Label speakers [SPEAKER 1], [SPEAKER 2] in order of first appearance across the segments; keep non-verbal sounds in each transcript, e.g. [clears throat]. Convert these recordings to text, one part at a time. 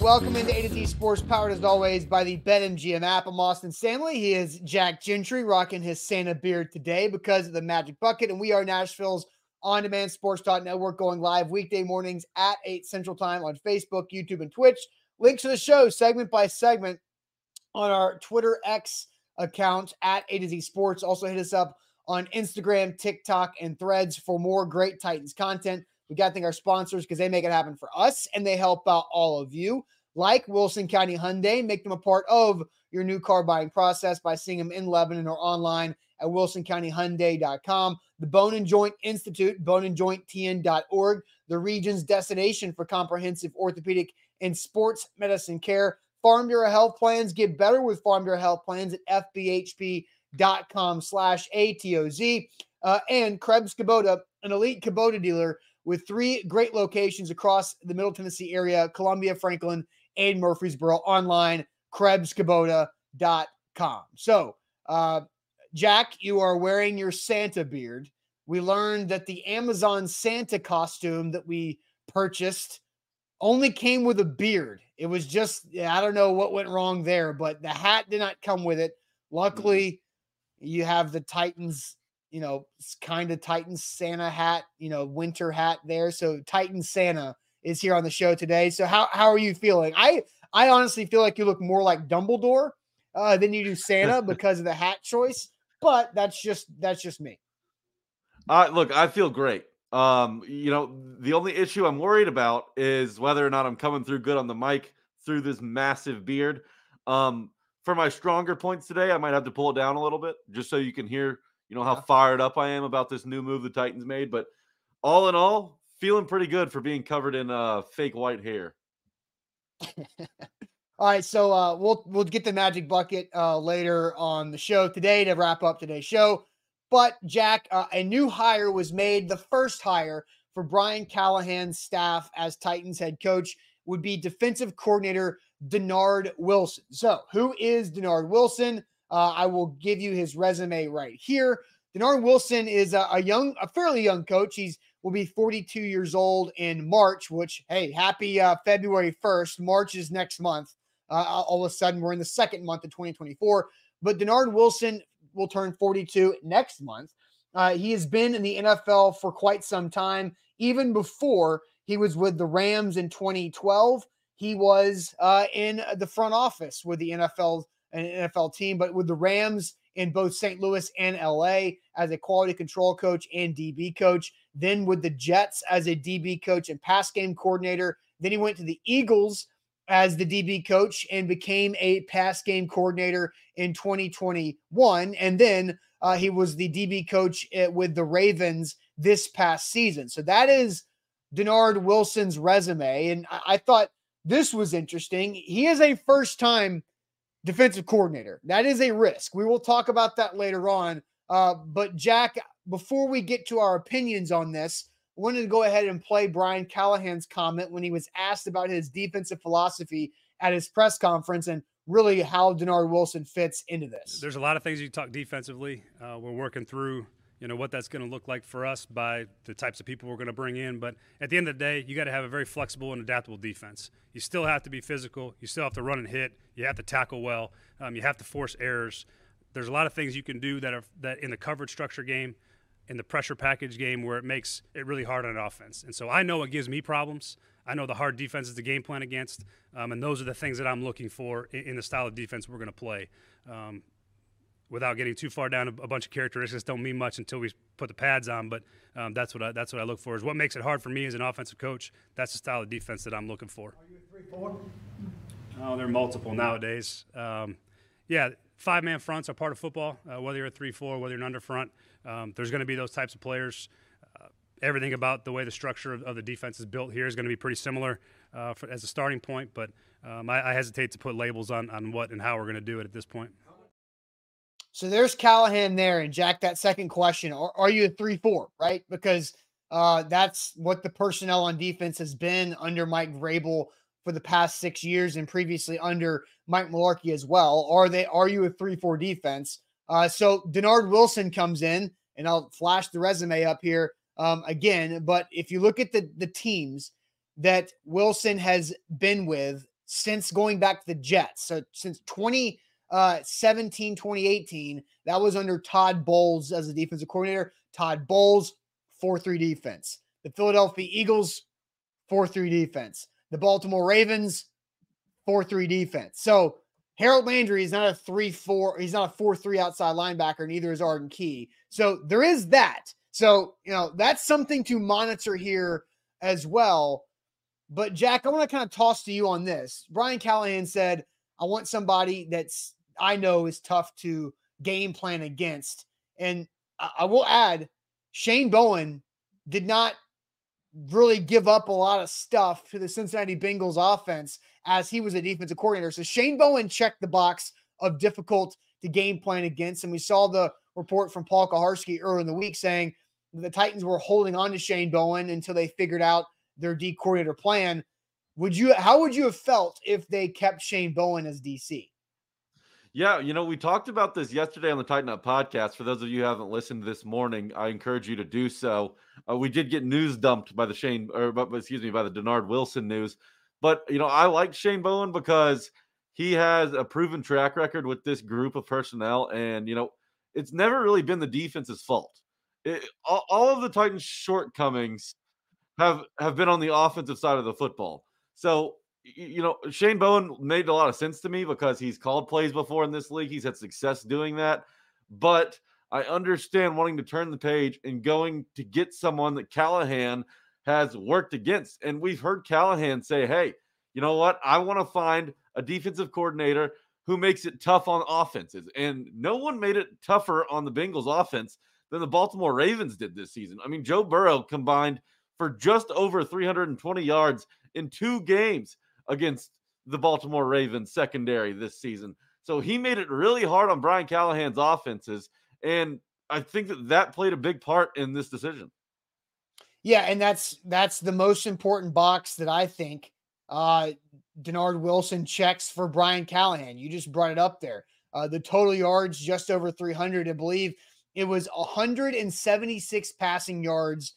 [SPEAKER 1] Welcome into A to Z Sports, powered as always by the BetMGM app. I'm Austin Stanley. He is Jack Gentry, rocking his Santa beard today because of the Magic Bucket, and we are Nashville's on-demand sports network going live weekday mornings at 8 Central Time on Facebook, YouTube, and Twitch. Links to the show segment by segment on our Twitter X account at A to Z Sports. Also hit us up on Instagram, TikTok, and Threads for more great Titans content. We got to thank our sponsors because they make it happen for us and they help out all of you like Wilson County Hyundai. Make them a part of your new car buying process by seeing them in Lebanon or online at wilsoncountyhyundai.com. The Bone and Joint Institute, boneandjointtn.org, the region's destination for comprehensive orthopedic and sports medicine care. Farm Bureau Health Plans get better with Farm Bureau Health Plans at fbhp.com slash ATOZ. Uh, and Krebs Kubota, an elite Kubota dealer with three great locations across the Middle Tennessee area, Columbia, Franklin, and Murfreesboro online, KrebsKubota.com. So, uh, Jack, you are wearing your Santa beard. We learned that the Amazon Santa costume that we purchased only came with a beard. It was just, I don't know what went wrong there, but the hat did not come with it. Luckily, you have the Titans, you know, kind of Titans Santa hat, you know, winter hat there. So Titan Santa is here on the show today. So how how are you feeling? I I honestly feel like you look more like Dumbledore uh, than you do Santa [laughs] because of the hat choice. But that's just that's just me.
[SPEAKER 2] Uh, look, I feel great. Um, you know, the only issue I'm worried about is whether or not I'm coming through good on the mic through this massive beard. Um, for my stronger points today, I might have to pull it down a little bit just so you can hear, you know, how fired up I am about this new move the Titans made. But all in all, feeling pretty good for being covered in uh fake white hair. [laughs]
[SPEAKER 1] all right, so uh, we'll we'll get the magic bucket uh, later on the show today to wrap up today's show. But Jack, uh, a new hire was made. The first hire for Brian Callahan's staff as Titans head coach would be defensive coordinator Dennard Wilson. So, who is Dennard Wilson? Uh, I will give you his resume right here. Dennard Wilson is a, a, young, a fairly young coach. He's will be 42 years old in March. Which, hey, happy uh, February 1st. March is next month. Uh, all of a sudden, we're in the second month of 2024. But Dennard Wilson will turn 42 next month. Uh, he has been in the NFL for quite some time. Even before he was with the Rams in 2012, he was uh, in the front office with the NFL an NFL team, but with the Rams in both St. Louis and LA as a quality control coach and DB coach. Then with the Jets as a DB coach and pass game coordinator. Then he went to the Eagles as the DB coach and became a pass game coordinator in 2021. And then uh, he was the DB coach with the Ravens this past season. So that is Dennard Wilson's resume. And I, I thought this was interesting. He is a first time defensive coordinator. That is a risk. We will talk about that later on. Uh, but, Jack, before we get to our opinions on this, I wanted to go ahead and play Brian Callahan's comment when he was asked about his defensive philosophy at his press conference and really how Dennard Wilson fits into this.
[SPEAKER 3] There's a lot of things you talk defensively. Uh, we're working through you know what that's going to look like for us by the types of people we're going to bring in. But at the end of the day you got to have a very flexible and adaptable defense. You still have to be physical. You still have to run and hit. You have to tackle well. Um, you have to force errors. There's a lot of things you can do that are that in the coverage structure game in the pressure package game where it makes it really hard on offense. And so i know it gives me problems. I know the hard defense is the game plan against um, and those are the things that i'm looking for in, in the style of defense we're going to play. Um, without getting too far down a, bunch of characteristics don't mean much until we put the pads on. But um, that's what I, that's what I look for. Is what makes it hard for me as an offensive coach. That's the style of defense that I'm looking for.
[SPEAKER 4] Are you a three?
[SPEAKER 3] Oh, they're multiple nowadays. Um, yeah, five man fronts are part of football. Uh, whether you're a three four, whether you're an under front, um, there's going to be those types of players. everything about the way the structure of, of the defense is built here is going to be pretty similar uh, for, as a starting point. But um, I, I, hesitate to put labels on on what and how we're going to do it at this point.
[SPEAKER 1] So there's Callahan there, and Jack. That second question: Are, are you a three-four? Right, because uh, that's what the personnel on defense has been under Mike Vrabel for the past six years, and previously under Mike Mularkey as well. Are they? Are you a three-four defense? Uh, so Dennard Wilson comes in, and I'll flash the resume up here um, again. But if you look at the the teams that Wilson has been with since going back to the Jets, so since 2017, uh, 2018, that was under Todd Bowles as a defensive coordinator. Todd Bowles, 4 3 defense. The Philadelphia Eagles, 4 3 defense. The Baltimore Ravens, 4 3 defense. So Harold Landry is not a 3 4, he's not a 4 3 outside linebacker, neither is Arden Key. So there is that. So, you know, that's something to monitor here as well. But Jack, I want to kind of toss to you on this. Brian Callahan said, I want somebody that's I know is tough to game plan against. And I, I will add, Shane Bowen did not really give up a lot of stuff to the Cincinnati Bengals offense as he was a defensive coordinator. So Shane Bowen checked the box of difficult to game plan against. And we saw the report from Paul Kuharsky earlier in the week saying the Titans were holding on to Shane Bowen until they figured out their D coordinator plan. Would you how would you have felt if they kept Shane Bowen as DC?
[SPEAKER 2] Yeah, you know, we talked about this yesterday on the Tighten Up podcast. For those of you who haven't listened this morning, I encourage you to do so. Uh, we did get news dumped by the Shane, or excuse me, by the Dennard Wilson news. But you know, I like Shane Bowen because he has a proven track record with this group of personnel, and you know, it's never really been the defense's fault. It, all, all of the Titans' shortcomings have have been on the offensive side of the football. So you know, Shane Bowen made a lot of sense to me because he's called plays before in this league. He's had success doing that. But I understand wanting to turn the page and going to get someone that Callahan has worked against. And we've heard Callahan say, hey, you know what? I want to find a defensive coordinator who makes it tough on offenses. And no one made it tougher on the Bengals offense than the Baltimore Ravens did this season. I mean, Joe Burrow combined for just over 320 yards in two games against the Baltimore Ravens secondary this season. So he made it really hard on Brian Callahan's offenses. And I think that that played a big part in this decision.
[SPEAKER 1] Yeah, and that's that's the most important box that I think uh Dennard Wilson checks for Brian Callahan. You just brought it up there. Uh, the total yards just over 300. I believe it was 176 passing yards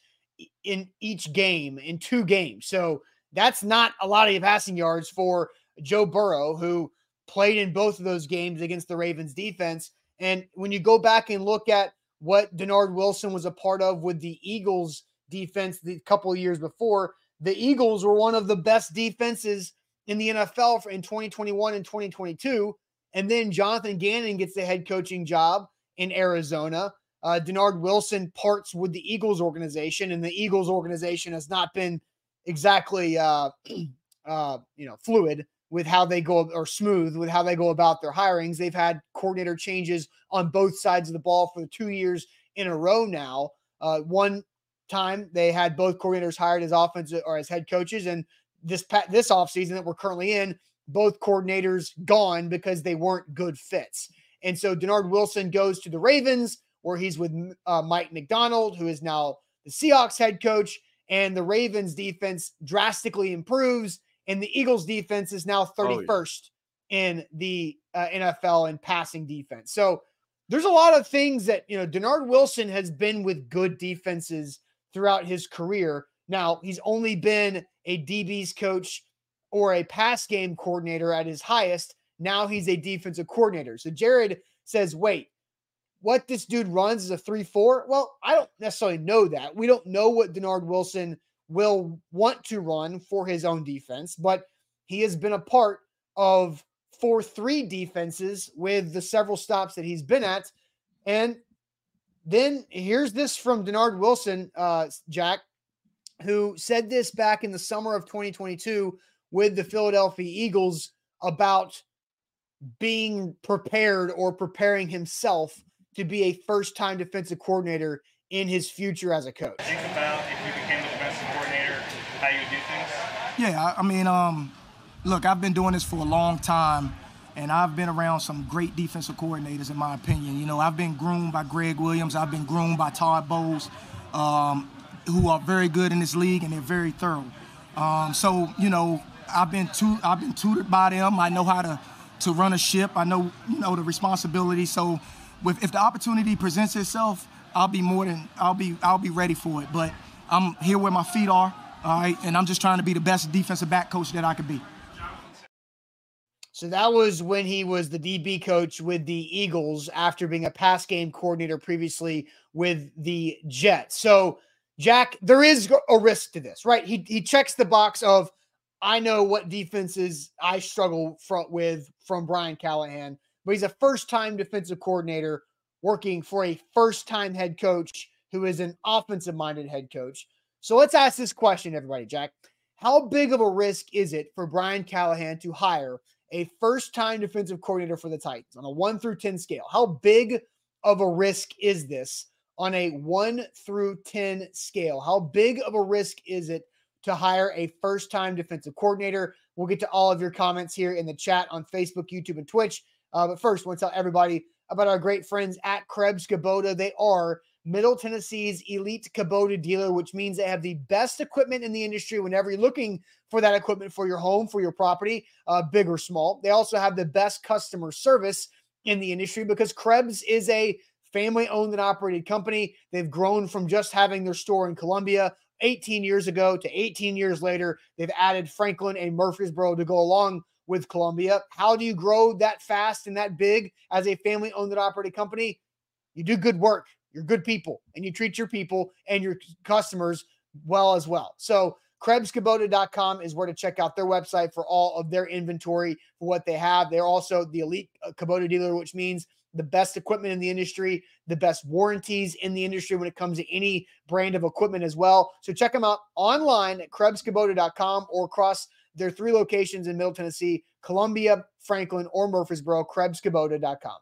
[SPEAKER 1] in each game in two games. So that's not a lot of passing yards for Joe Burrow, who played in both of those games against the Ravens defense. And when you go back and look at what Dennard Wilson was a part of with the Eagles defense the couple of years before, the Eagles were one of the best defenses in the NFL in 2021 and 2022. And then Jonathan Gannon gets the head coaching job in Arizona. Uh, Dennard Wilson parts with the Eagles organization, and the Eagles organization has not been exactly uh, [clears throat] uh, you know fluid with how they go or smooth with how they go about their hirings. They've had coordinator changes on both sides of the ball for two years in a row now. Uh, one time they had both coordinators hired as offensive or as head coaches, and this this offseason that we're currently in, both coordinators gone because they weren't good fits. And so Dennard Wilson goes to the Ravens, where he's with uh, Mike Macdonald, who is now the Seahawks head coach and the Ravens defense drastically improves, and the Eagles defense is now 31st oh, yeah. in the uh, NFL in passing defense. So there's a lot of things that, you know, Dennard Wilson has been with good defenses throughout his career. Now, he's only been a DB's coach or a pass game coordinator at his highest. Now he's a defensive coordinator. So Jared says, wait, what this dude runs is a 3 4. Well, I don't necessarily know that. We don't know what Dennard Wilson will want to run for his own defense, but he has been a part of 4 3 defenses with the several stops that he's been at. And then here's this from Dennard Wilson, uh, Jack, who said this back in the summer of 2022 with the Philadelphia Eagles about being prepared or preparing himself to be a first time defensive coordinator in his future as a coach.
[SPEAKER 4] Think about if you became the defensive coordinator, how you would do things?
[SPEAKER 5] Yeah, I mean, um, look, I've been doing this for a long time, and I've been around some great defensive coordinators, in my opinion. You know, I've been groomed by Gregg Williams, I've been groomed by Todd Bowles, um, who are very good in this league and they're very thorough. Um, so, you know, I've been tu- I've been tutored by them. I know how to to run a ship. I know, you know, the responsibility. So, with if the opportunity presents itself, I'll be more than I'll be I'll be ready for it. But I'm here where my feet are, all right, and I'm just trying to be the best defensive back coach that I could be.
[SPEAKER 1] So that was when he was the DB coach with the Eagles after being a pass game coordinator previously with the Jets. So, Jack, there is a risk to this, right? He he checks the box of I know what defenses I struggle front with from Brian Callahan, but he's a first-time defensive coordinator working for a first-time head coach who is an offensive-minded head coach. So let's ask this question, everybody, Jack. How big of a risk is it for Brian Callahan to hire a first time defensive coordinator for the Titans on a one through 10 scale. How big of a risk is this on a one through 10 scale? How big of a risk is it to hire a first time defensive coordinator? We'll get to all of your comments here in the chat on Facebook, YouTube, and Twitch. Uh, but first, I want to tell everybody about our great friends at Krebs Kubota. They are Middle Tennessee's elite Kubota dealer, which means they have the best equipment in the industry whenever you're looking for that equipment for your home, for your property, uh, big or small. They also have the best customer service in the industry because Krebs is a family owned and operated company. They've grown from just having their store in Columbia 18 years ago to 18 years later. They've added Franklin and Murfreesboro to go along with Columbia. How do you grow that fast and that big as a family owned and operated company? You do good work. You're good people and you treat your people and your customers well as well. So KrebsKubota.com is where to check out their website for all of their inventory for what they have. They're also the elite uh, Kubota dealer, which means the best equipment in the industry, the best warranties in the industry when it comes to any brand of equipment as well. So check them out online at KrebsKubota.com or across their three locations in Middle Tennessee, Columbia, Franklin, or Murfreesboro, KrebsKubota.com.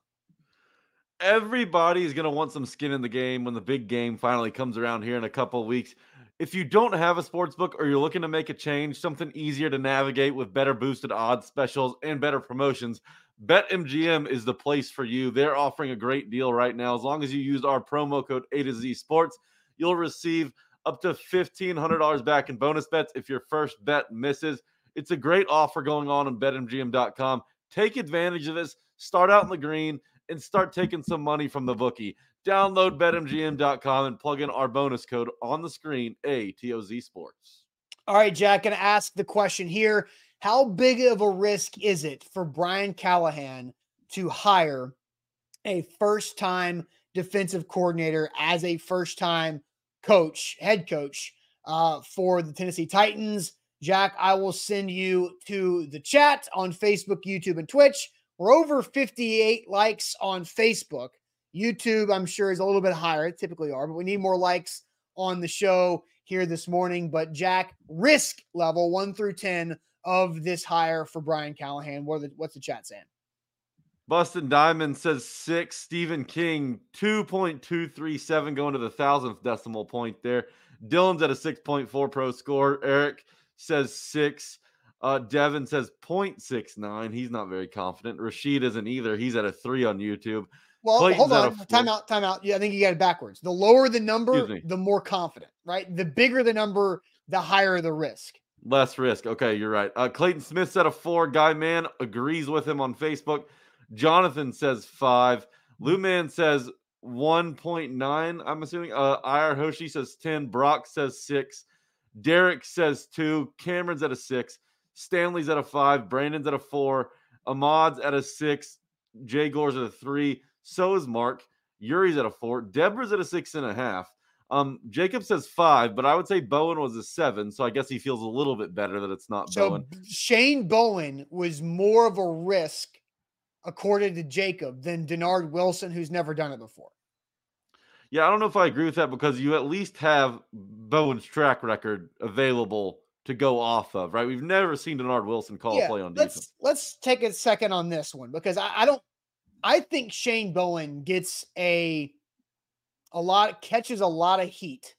[SPEAKER 2] Everybody is going to want some skin in the game when the big game finally comes around here in a couple weeks if you don't have a sports book or you're looking to make a change, something easier to navigate with better boosted odds specials and better promotions, BetMGM is the place for you. They're offering a great deal right now. As long as you use our promo code A to Z Sports, you'll receive up to $1,500 back in bonus bets if your first bet misses. It's a great offer going on on betmgm.com. Take advantage of this. Start out in the green and start taking some money from the bookie. Download betmgm.com and plug in our bonus code on the screen, ATOZ Sports.
[SPEAKER 1] All right, Jack, going to ask the question here. How big of a risk is it for Brian Callahan to hire a first time defensive coordinator as a first time coach, head coach uh, for the Tennessee Titans? Jack, I will send you to the chat on Facebook, YouTube, and Twitch. We're over 58 likes on Facebook. YouTube, I'm sure, is a little bit higher. It typically are, but we need more likes on the show here this morning. But Jack, risk level one through 10 of this hire for Brian Callahan. What the, what's the chat saying?
[SPEAKER 2] Bustin Diamond says six. Stephen King, 2.237, going to the thousandth decimal point there. Dylan's at a 6.4 pro score. Eric says six. Uh, Devin says 0.69. He's not very confident. Rashid isn't either. He's at a three on YouTube.
[SPEAKER 1] Well, Clayton's hold on. Time out. Time out. Yeah, I think you got it backwards. The lower the number, the more confident, right? The bigger the number, the higher the risk.
[SPEAKER 2] Less risk. Okay, you're right. Uh, Clayton Smith said a four. Guy man agrees with him on Facebook. Jonathan says five. Lou Man says 1.9. I'm assuming. Uh, Ir Hoshi says 10. Brock says six. Derek says two. Cameron's at a six. Stanley's at a five. Brandon's at a four. Ahmad's at a six. Jay Gore's at a three. So is Mark. Yuri's at a four. Deborah's at a six and a half. Um, Jacob says five, but I would say Bowen was a seven. So I guess he feels a little bit better that it's not so Bowen.
[SPEAKER 1] Shane Bowen was more of a risk, according to Jacob, than Dennard Wilson, who's never done it before.
[SPEAKER 2] Yeah, I don't know if I agree with that because you at least have Bowen's track record available to go off of, right? We've never seen Dennard Wilson call yeah, a play on
[SPEAKER 1] let's,
[SPEAKER 2] defense.
[SPEAKER 1] Let's take a second on this one because I, I don't I think Shane Bowen gets a a lot catches a lot of heat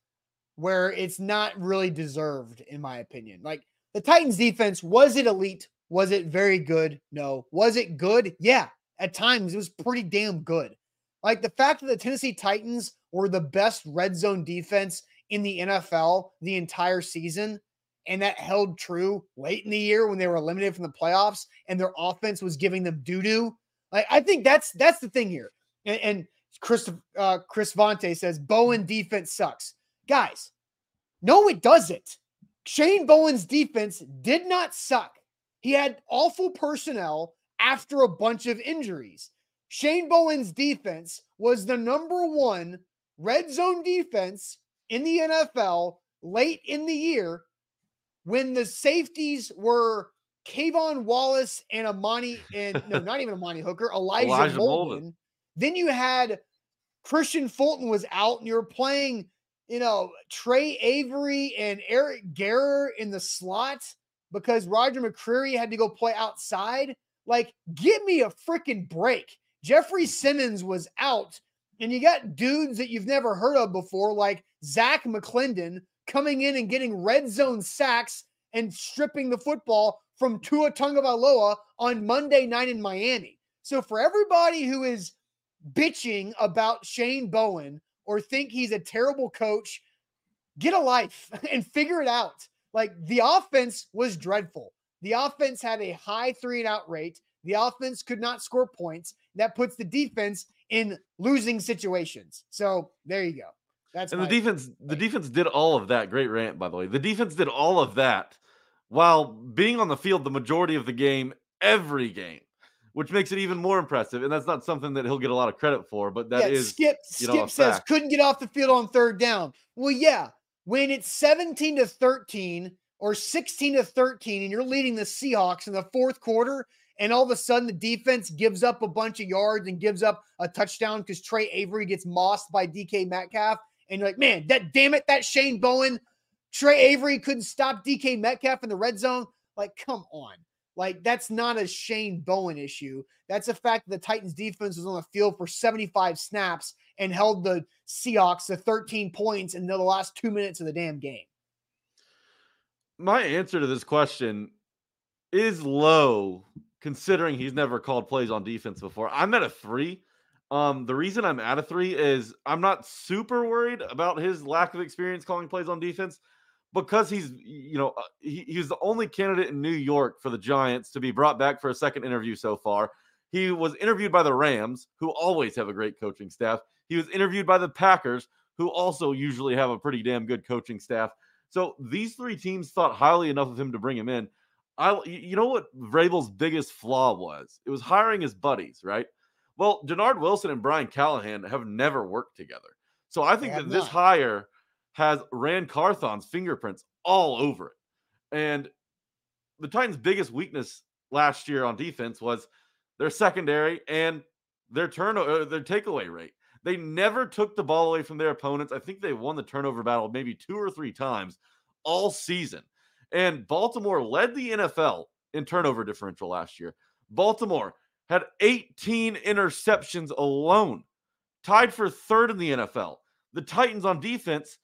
[SPEAKER 1] where it's not really deserved, in my opinion. Like the Titans defense, was it elite? Was it very good? No. Was it good? Yeah. At times it was pretty damn good. Like the fact that the Tennessee Titans were the best red zone defense in the NFL the entire season, and that held true late in the year when they were eliminated from the playoffs and their offense was giving them doo doo. Like I think that's that's the thing here. And, and Chris uh, Chris Vontae says Bowen defense sucks, guys. No, it doesn't. Shane Bowen's defense did not suck. He had awful personnel after a bunch of injuries. Shane Bowen's defense was the number one red zone defense in the NFL late in the year when the safeties were K'Von Wallace and Amani, and no, [laughs] not even Amani Hooker, Elijah, Elijah Molden. Molden. Then you had Kristian Fulton was out, and you were playing, you know, Tre Avery and Eric Garror in the slot because Roger McCreary had to go play outside. Like, give me a freaking break. Jeffrey Simmons was out, and you got dudes that you've never heard of before, like Zach McClendon, coming in and getting red zone sacks and stripping the football from Tua Tagovailoa on Monday night in Miami. So for everybody who is bitching about Shane Bowen or think he's a terrible coach, get a life [laughs] and figure it out. Like the offense was dreadful. The offense had a high three and out rate. The offense could not score points. That puts the defense in losing situations. So there you go. That's
[SPEAKER 2] and the defense. The defense did all of that. Great rant, by the way. The defense did all of that while being on the field the majority of the game, every game, which makes it even more impressive. And that's not something that he'll get a lot of credit for, but that yeah, is
[SPEAKER 1] Skip. Skip know, says fact. couldn't get off the field on third down. Well, yeah, when it's seventeen to thirteen or sixteen to thirteen, and you're leading the Seahawks in the fourth quarter, and all of a sudden the defense gives up a bunch of yards and gives up a touchdown because Tre Avery gets mossed by DK Metcalf and you're like, man, that damn it, that Shane Bowen, Tre Avery couldn't stop DK Metcalf in the red zone. Like, come on. Like, that's not a Shane Bowen issue. That's a fact that the Titans defense was on the field for 75 snaps and held the Seahawks to 13 points in the last two minutes of the damn game.
[SPEAKER 2] My answer to this question is low, considering he's never called plays on defense before. I'm at a three um, the reason I'm at a three is I'm not super worried about his lack of experience calling plays on defense because he's, you know, uh, he, he's the only candidate in New York for the Giants to be brought back for a second interview so far. He was interviewed by the Rams, who always have a great coaching staff. He was interviewed by the Packers, who also usually have a pretty damn good coaching staff. So these three teams thought highly enough of him to bring him in. I, you know what Vrabel's biggest flaw was? It was hiring his buddies, right? Well, Dennard Wilson and Brian Callahan have never worked together. So I think that this hire has Ran Carthon's fingerprints all over it. And the Titans' biggest weakness last year on defense was their secondary and their turnover, uh, their takeaway rate. They never took the ball away from their opponents. I think they won the turnover battle maybe two or three times all season. And Baltimore led the NFL in turnover differential last year. Baltimore had 18 interceptions alone, tied for third in the NFL. The Titans on defense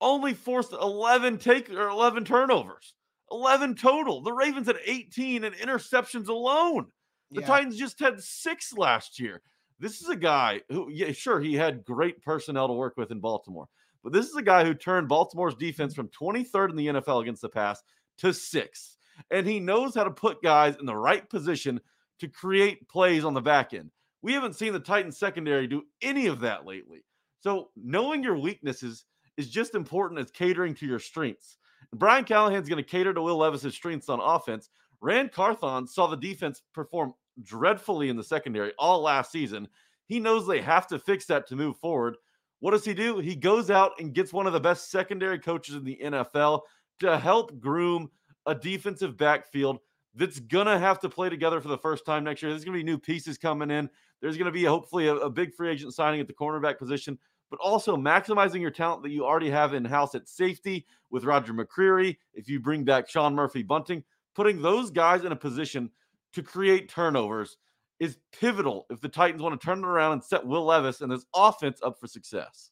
[SPEAKER 2] only forced 11 take or 11 turnovers, 11 total. The Ravens had 18 and interceptions alone. The yeah. Titans just had six last year. This is a guy who, yeah, sure, he had great personnel to work with in Baltimore, but this is a guy who turned Baltimore's defense from 23rd in the NFL against the pass to sixth. And he knows how to put guys in the right position to create plays on the back end. We haven't seen the Titans secondary do any of that lately. So knowing your weaknesses is just important as catering to your strengths. Brian Callahan's going to cater to Will Levis's strengths on offense. Ran Carthon saw the defense perform dreadfully in the secondary all last season. He knows they have to fix that to move forward. What does he do? He goes out and gets one of the best secondary coaches in the NFL to help groom a defensive backfield that's gonna have to play together for the first time next year. There's gonna be new pieces coming in. There's gonna be hopefully a, a big free agent signing at the cornerback position, but also maximizing your talent that you already have in house at safety with Roger McCreary. If you bring back Sean Murphy Bunting, putting those guys in a position to create turnovers is pivotal if the Titans want to turn it around and set Will Levis and his offense up for success.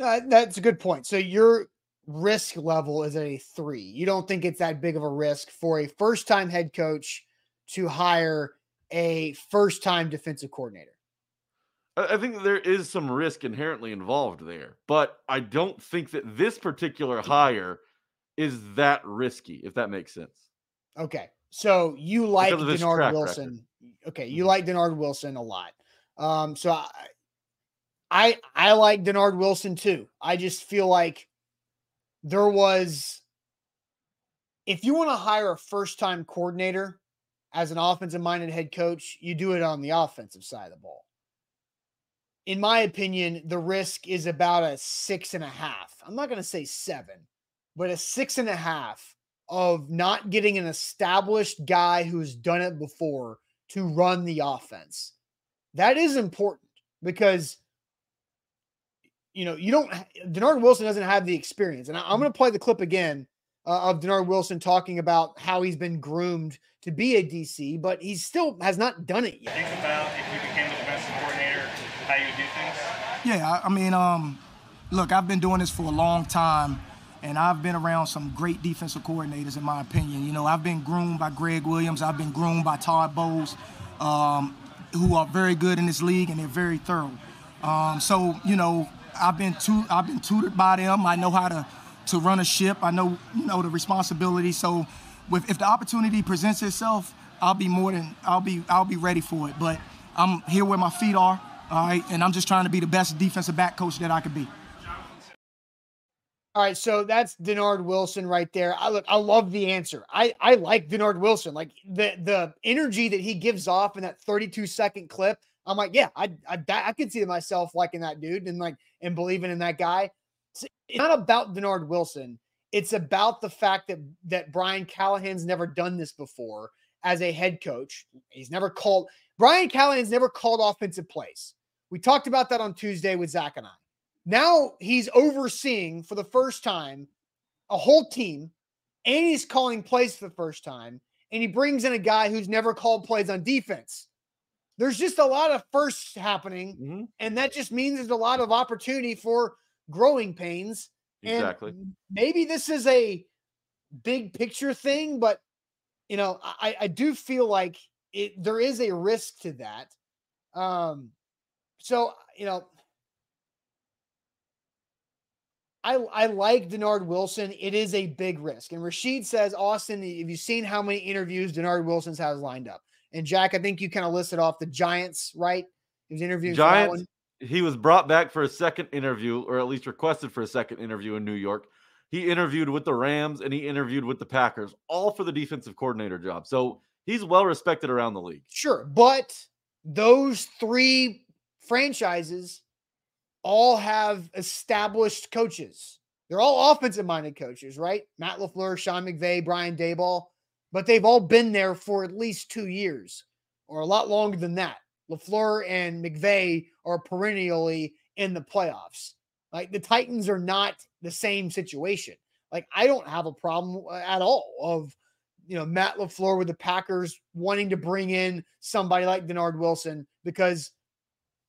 [SPEAKER 1] Uh, that's a good point. So your risk level is a three. You don't think it's that big of a risk for a first time head coach to hire a first time defensive coordinator.
[SPEAKER 2] I think there is some risk inherently involved there, but I don't think that this particular hire is that risky, if that makes sense.
[SPEAKER 1] Okay. So you like Dennard Wilson. Record. Okay. You mm-hmm. like Dennard Wilson a lot. Um, so I, I I like Dennard Wilson too. I just feel like there was if you want to hire a first time coordinator as an offensive minded head coach, you do it on the offensive side of the ball in my opinion, the risk is about a six and a half. I'm not going to say seven, but a six and a half of not getting an established guy who's done it before to run the offense. That is important because you know you don't. Dennard Wilson doesn't have the experience, and I, am going to play the clip again uh, of Dennard Wilson talking about how he's been groomed to be a DC, but he still has not done it yet.
[SPEAKER 4] Think about if you became the defensive coordinator how you do things?
[SPEAKER 5] Yeah, I mean, um, look, I've been doing this for a long time, and I've been around some great defensive coordinators, in my opinion. You know, I've been groomed by Gregg Williams, I've been groomed by Todd Bowles, um, who are very good in this league and they're very thorough. Um, so, you know, I've been tu- I've been tutored by them. I know how to to run a ship. I know you know the responsibility. So, with, if the opportunity presents itself, I'll be more than I'll be I'll be ready for it. But I'm here where my feet are. All right, and I'm just trying to be the best defensive back coach that I could be.
[SPEAKER 1] All right, so that's Dennard Wilson right there. I look, I love the answer. I I like Dennard Wilson. Like the the energy that he gives off in that 32 second clip. I'm like, yeah, I I, I can see myself liking that dude and like and believing in that guy. It's not about Dennard Wilson. It's about the fact that that Brian Callahan's never done this before as a head coach. He's never called Brian Callahan's never called offensive plays. We talked about that on Tuesday with Zach and I. Now he's overseeing for the first time a whole team and he's calling plays for the first time. And he brings in a guy who's never called plays on defense. There's just a lot of firsts happening. Mm-hmm. And that just means there's a lot of opportunity for growing pains.
[SPEAKER 2] Exactly.
[SPEAKER 1] And maybe this is a big picture thing, but you know, I, I do feel like it there is a risk to that. Um, so, you know, I, I like Dennard Wilson. It is a big risk. And Rashid says, Austin, have you seen how many interviews Dennard Wilson's has lined up? And Jack, I think you kind of listed off the Giants, right? He was interviewing
[SPEAKER 2] Giants. He was brought back for a second interview, or at least requested for a second interview in New York. He interviewed with the Rams and he interviewed with the Packers, all for the defensive coordinator job. So he's well respected around the league.
[SPEAKER 1] Sure. But those three franchises all have established coaches. They're all offensive minded coaches, right? Matt LaFleur, Sean McVay, Brian Daboll, but they've all been there for at least two years or a lot longer than that. LaFleur and McVay are perennially in the playoffs. Like the Titans are not the same situation. Like I don't have a problem uh, at all of you know Matt LaFleur with the Packers wanting to bring in somebody like Dennard Wilson because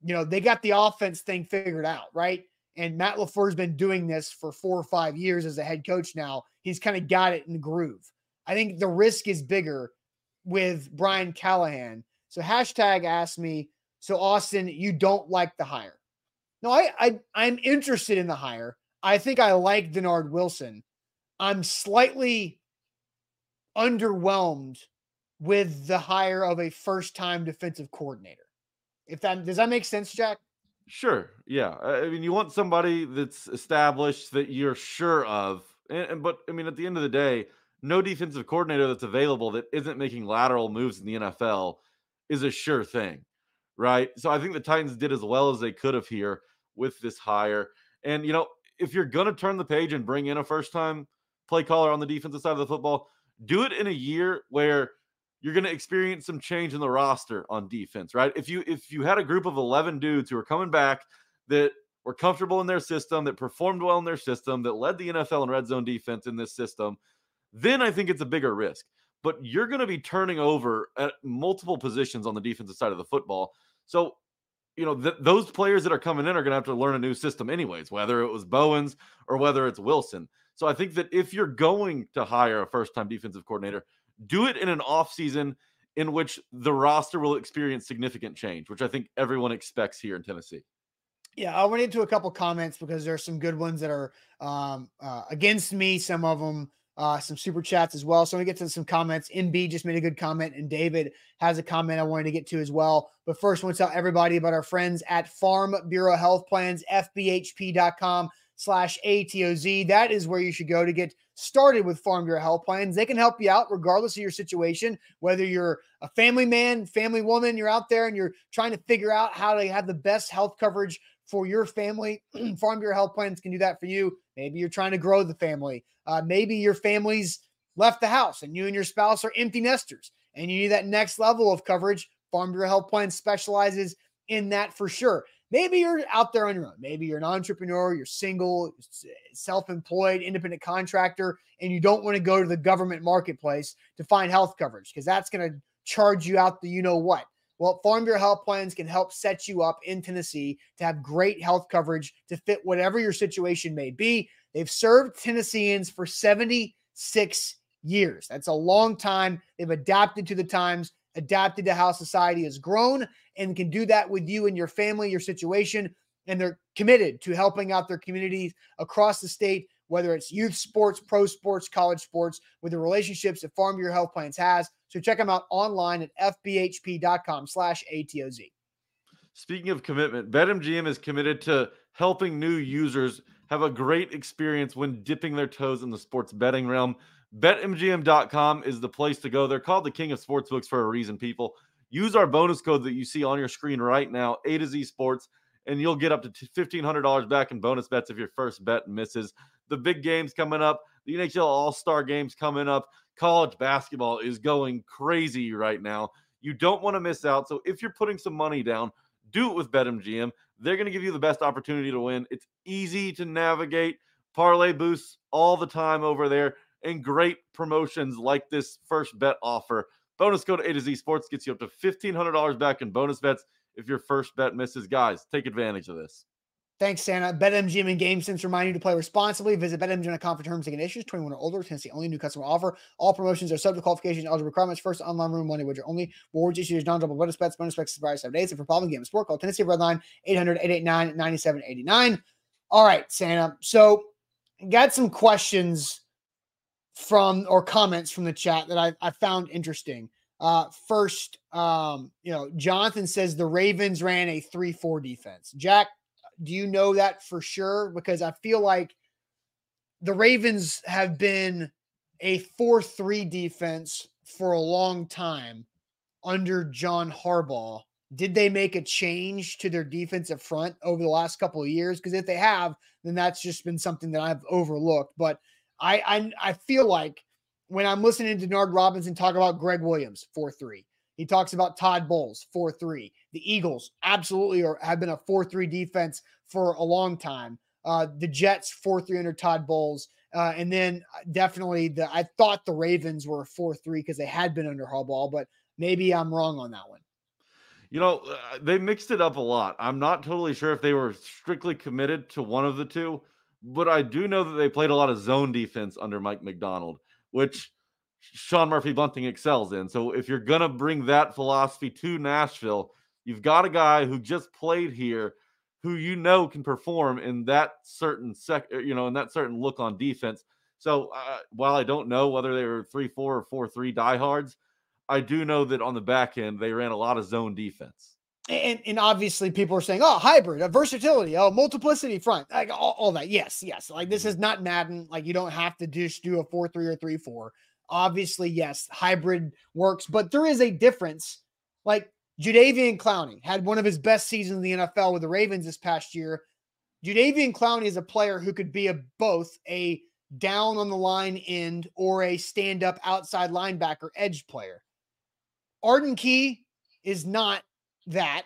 [SPEAKER 1] you know, they got the offense thing figured out, right? And Matt LaFleur's been doing this for four or five years as a head coach now. He's kind of got it in the groove. I think the risk is bigger with Brian Callahan. So hashtag asked me, so Austin, you don't like the hire. No, I, I I'm interested in the hire. I think I like Dennard Wilson. I'm slightly underwhelmed with the hire of a first-time defensive coordinator. If that does that make sense, Jack?
[SPEAKER 2] Sure. Yeah. I mean, you want somebody that's established that you're sure of. And, and, but I mean, at the end of the day, no defensive coordinator that's available that isn't making lateral moves in the NFL is a sure thing, right? So I think the Titans did as well as they could have here with this hire. And you know, if you're gonna turn the page and bring in a first time play caller on the defensive side of the football, do it in a year where you're going to experience some change in the roster on defense, right? If you if you had a group of 11 dudes who are coming back that were comfortable in their system, that performed well in their system, that led the NFL in red zone defense in this system, then I think it's a bigger risk. But you're going to be turning over at multiple positions on the defensive side of the football. So you know, th- those players that are coming in are going to have to learn a new system, anyways, whether it was Bowens or whether it's Wilson. So I think that if you're going to hire a first time defensive coordinator, do it in an offseason in which the roster will experience significant change, which I think everyone expects here in Tennessee.
[SPEAKER 1] Yeah, I went into a couple comments because there's some good ones that are um, uh, against me. Some of them, uh, some super chats as well. So gonna get to some comments. MB just made a good comment, and David has a comment I wanted to get to as well. But first, I want to tell everybody about our friends at Farm Bureau Health Plans, FBHP.com slash ATOZ. That is where you should go to get started with Farm Bureau Health Plans. They can help you out regardless of your situation, whether you're a family man, family woman, you're out there and you're trying to figure out how to have the best health coverage for your family. [clears throat] Farm Bureau Health Plans can do that for you. Maybe you're trying to grow the family. Uh, maybe your family's left the house and you and your spouse are empty nesters and you need that next level of coverage. Farm Bureau Health Plan specializes in that for sure. Maybe you're out there on your own. Maybe you're an entrepreneur, you're single, self employed, independent contractor, and you don't want to go to the government marketplace to find health coverage because that's going to charge you out the you know what. Well, Farm Bureau Health Plans can help set you up in Tennessee to have great health coverage to fit whatever your situation may be. They've served Tennesseans for 76 years. That's a long time. They've adapted to the times adapted to how society has grown and can do that with you and your family, your situation. And they're committed to helping out their communities across the state, whether it's youth sports, pro sports, college sports, with the relationships that Farm Bureau Health Plans has. So check them out online at fbhp.com slash ATOZ.
[SPEAKER 2] Speaking of commitment, BetMGM is committed to helping new users have a great experience when dipping their toes in the sports betting realm. BetMGM.com is the place to go. They're called the king of sportsbooks for a reason, people. Use our bonus code that you see on your screen right now, A to Z Sports, and you'll get up to $1,500 back in bonus bets if your first bet misses. The big games coming up, the NHL All Star games coming up, college basketball is going crazy right now. You don't want to miss out. So if you're putting some money down, do it with BetMGM. They're going to give you the best opportunity to win. It's easy to navigate, parlay boosts all the time over there and great promotions like this first bet offer. Bonus code A to Z Sports gets you up to $1,500 back in bonus bets if your first bet misses. Guys, take advantage of this.
[SPEAKER 1] Thanks, Santa. BetMGM and GameSense remind you to play responsibly. Visit BetMGM.com for terms and conditions. 21 or older. Tennessee only new customer offer. All promotions are subject to qualification eligible requirements. First online room money wager only. Rewards issued non-double bonus bets. Bonus bets expire seven days. And for problem game sport, call Tennessee Redline 800-889-9789. All right, Santa. So got some questions from or comments from the chat that I, I found interesting. Uh, first, um, you know, Jonathan says the Ravens ran a 3 4 defense. Jack, do you know that for sure? Because I feel like the Ravens have been a 4 3 defense for a long time under John Harbaugh. Did they make a change to their defensive front over the last couple of years? Because if they have, then that's just been something that I've overlooked. But I, I I feel like when I'm listening to Denard Robinson talk about Gregg Williams, 4 3. He talks about Todd Bowles, 4 3. The Eagles absolutely are, have been a 4 3 defense for a long time. Uh, the Jets, 4 3 under Todd Bowles. Uh, and then uh, definitely the I thought the Ravens were 4 3 because they had been under Harbaugh, but maybe I'm wrong on that one.
[SPEAKER 2] You know, uh, they mixed it up a lot. I'm not totally sure if they were strictly committed to one of the two but I do know that they played a lot of zone defense under Mike Macdonald, which Sean Murphy Bunting excels in. So if you're going to bring that philosophy to Nashville, you've got a guy who just played here who you know can perform in that certain sec, uh, you know, in that certain look on defense. So uh, while I don't know whether they were 3 4 or 4 3 diehards, I do know that on the back end, they ran a lot of zone defense
[SPEAKER 1] and, and obviously people are saying, oh, hybrid, a versatility, oh, multiplicity front, like all, all, that. Yes, yes. Like this mm-hmm. is not Madden. Like you don't have to just do a 4 3 or 3 4. Obviously, yes, hybrid works, but there is a difference. Like Jadeveon Clowney had one of his best seasons in the NFL with the Ravens this past year. Jadeveon Clowney is a player who could be a both a down on the line end or a stand up outside linebacker edge player. Arden Key is not that.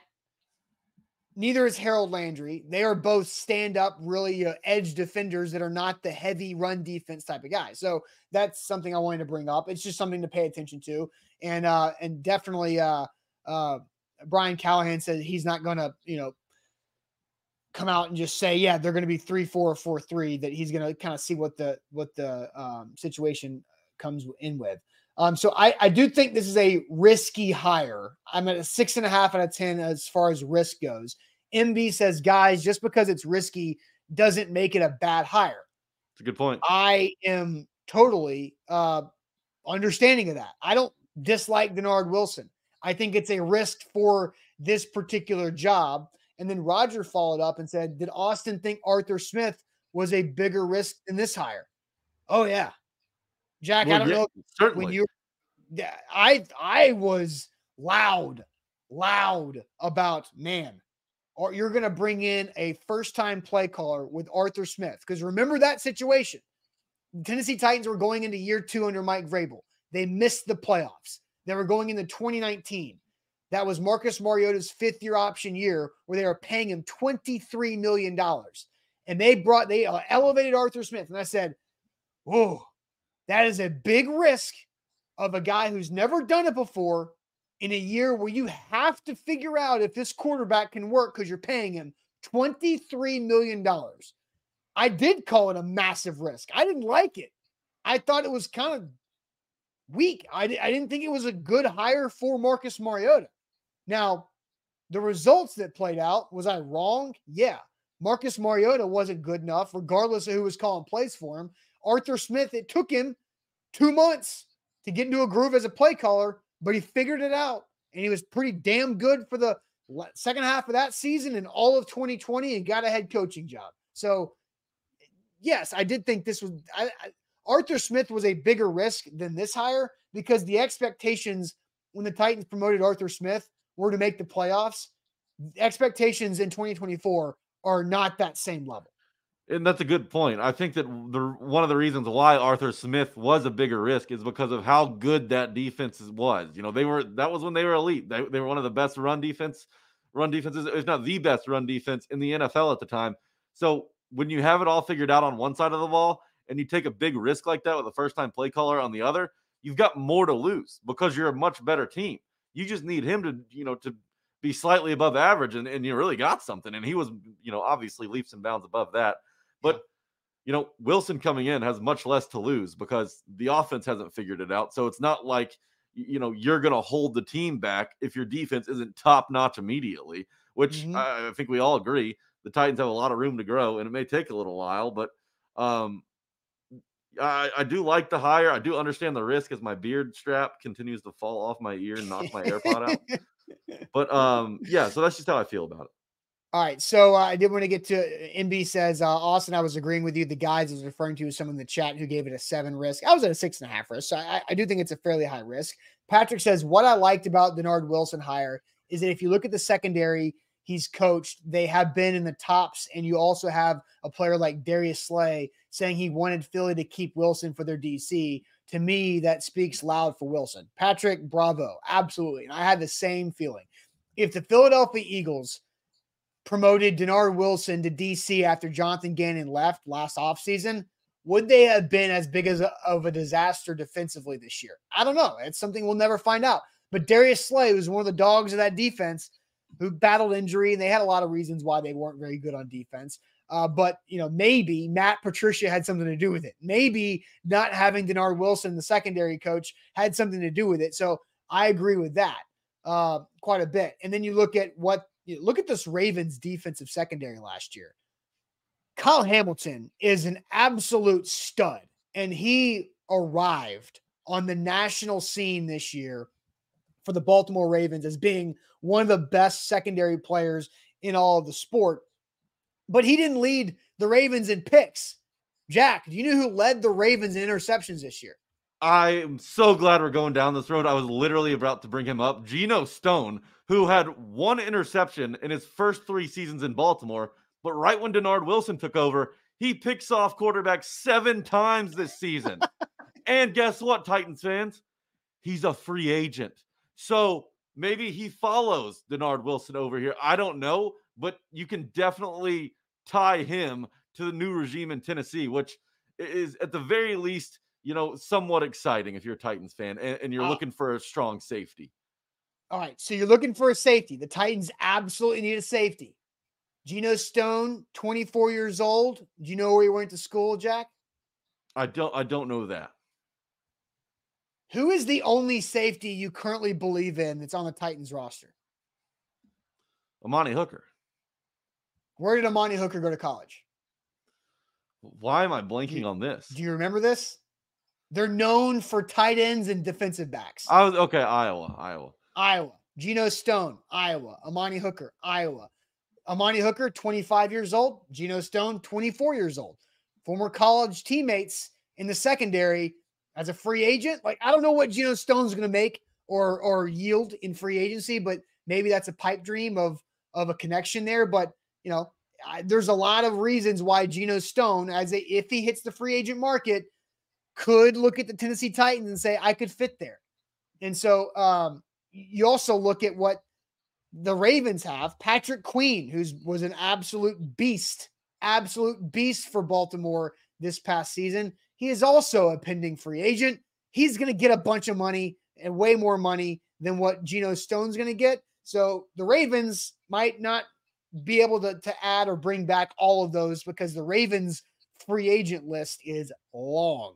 [SPEAKER 1] Neither is Harold Landry. They are both stand up, really uh, edge defenders that are not the heavy run defense type of guy. So that's something I wanted to bring up. It's just something to pay attention to, and uh, and definitely uh, uh, Brian Callahan said he's not going to, you know, come out and just say, yeah, they're going to be three, four, four, three. That he's going to kind of see what the what the um, situation comes in with. Um, so I, I do think this is a risky hire. I'm at a six and a half out of ten as far as risk goes. MB says, guys, just because it's risky doesn't make it a bad hire.
[SPEAKER 2] It's a good point.
[SPEAKER 1] I am totally uh, understanding of that. I don't dislike Dennard Wilson. I think it's a risk for this particular job. And then Roger followed up and said, Did Austin think Arthur Smith was a bigger risk than this hire? Oh, yeah. Jack, well, I don't yeah, know
[SPEAKER 2] certainly.
[SPEAKER 1] when you I I was loud, loud about man, or you're gonna bring in a first-time play caller with Arthur Smith. Because remember that situation. Tennessee Titans were going into year two under Mike Vrabel. They missed the playoffs. They were going into 2019. That was Marcus Mariota's fifth year option year where they were paying him $23 million. And they brought, they uh, elevated Arthur Smith. And I said, Whoa, that is a big risk of a guy who's never done it before in a year where you have to figure out if this quarterback can work because you're paying him $23 million. I did call it a massive risk. I didn't like it. I thought it was kind of weak. I, I didn't think it was a good hire for Marcus Mariota. Now, the results that played out, was I wrong? Yeah. Marcus Mariota wasn't good enough, regardless of who was calling plays for him. Arthur Smith, it took him two months to get into a groove as a play caller, but he figured it out and he was pretty damn good for the second half of that season and all of 2020 and got a head coaching job. So, yes, I did think this was I, I, Arthur Smith was a bigger risk than this hire because the expectations when the Titans promoted Arthur Smith were to make the playoffs. Expectations in 2024 are not that same level.
[SPEAKER 2] And that's a good point. I think that the one of the reasons why Arthur Smith was a bigger risk is because of how good that defense was. You know, they were that was when they were elite. They, they were one of the best run defense, run defenses, if not the best run defense in the NFL at the time. So when you have it all figured out on one side of the ball and you take a big risk like that with a first time play caller on the other, you've got more to lose because you're a much better team. You just need him to, you know, to be slightly above average and, and you really got something. And he was, you know, obviously leaps and bounds above that. But you know, Wilson coming in has much less to lose because the offense hasn't figured it out. So it's not like you know you're going to hold the team back if your defense isn't top notch immediately. Which mm-hmm. I, I think we all agree the Titans have a lot of room to grow, and it may take a little while, but um, I, I, do like the hire. I do understand the risk as my beard strap continues to fall off my ear and knock my AirPod out. [laughs] But um, yeah, so that's just how I feel about it.
[SPEAKER 1] All right, so uh, I did want to get to uh, MB says uh, Austin. I was agreeing with you. The guys I was referring to someone in the chat who gave it a seven risk. I was at a six and a half risk, so I, I do think it's a fairly high risk. Patrick says what I liked about Dennard Wilson hire is that if you look at the secondary he's coached, they have been in the tops, and you also have a player like Darius Slay saying he wanted Philly to keep Wilson for their DC. To me, that speaks loud for Wilson. Patrick, bravo, absolutely, and I had the same feeling. If the Philadelphia Eagles promoted Dennard Wilson to DC after Jonathan Gannon left last offseason, would they have been as big as a, of a disaster defensively this year? I don't know. It's something we'll never find out. But Darius Slay was one of the dogs of that defense who battled injury, and they had a lot of reasons why they weren't very good on defense. Uh, but you know, maybe Matt Patricia had something to do with it. Maybe not having Dennard Wilson, the secondary coach, had something to do with it. So I agree with that uh, quite a bit. And then you look at what you know, look at this Ravens defensive secondary last year. Kyle Hamilton is an absolute stud, and he arrived on the national scene this year for the Baltimore Ravens as being one of the best secondary players in all of the sport. But he didn't lead the Ravens in picks. Jack, do you know who led the Ravens in interceptions this year?
[SPEAKER 2] I am so glad we're going down this road. I was literally about to bring him up. Geno Stone, who had one interception in his first three seasons in Baltimore, but right when Dennard Wilson took over, he picks off quarterbacks seven times this season. and guess what, Titans fans? He's a free agent. So maybe he follows Dennard Wilson over here. I don't know, but you can definitely tie him to the new regime in Tennessee, which is at the very least you know, somewhat exciting if you're a Titans fan and, and you're uh, looking for a strong safety.
[SPEAKER 1] All right. So you're looking for a safety. The Titans absolutely need a safety. Geno Stone, 24 years old. Do you know where he went to school, Jack?
[SPEAKER 2] I don't. I don't know that.
[SPEAKER 1] Who is the only safety you currently believe in that's on the Titans roster?
[SPEAKER 2] Amani Hooker.
[SPEAKER 1] Where did Amani Hooker go to college?
[SPEAKER 2] Why am I blanking on this?
[SPEAKER 1] Do you remember this? They're known for tight ends and defensive backs.
[SPEAKER 2] I was okay. Iowa, Iowa,
[SPEAKER 1] Iowa. Geno Stone, Iowa. Amani Hooker, Iowa. Amani Hooker, 25 years old. Geno Stone, 24 years old. Former college teammates in the secondary as a free agent. Like, I don't know what Geno Stone's going to make or or yield in free agency, but maybe that's a pipe dream of of a connection there. But you know, I, there's a lot of reasons why Geno Stone, as a, if he hits the free agent market, could look at the Tennessee Titans and say, I could fit there. And so um, you also look at what the Ravens have Patrick Queen, who's was an absolute beast, absolute beast for Baltimore this past season. He is also a pending free agent. He's going to get a bunch of money and way more money than what Geno Stone's going to get. So the Ravens might not be able to, to add or bring back all of those because the Ravens free agent list is long.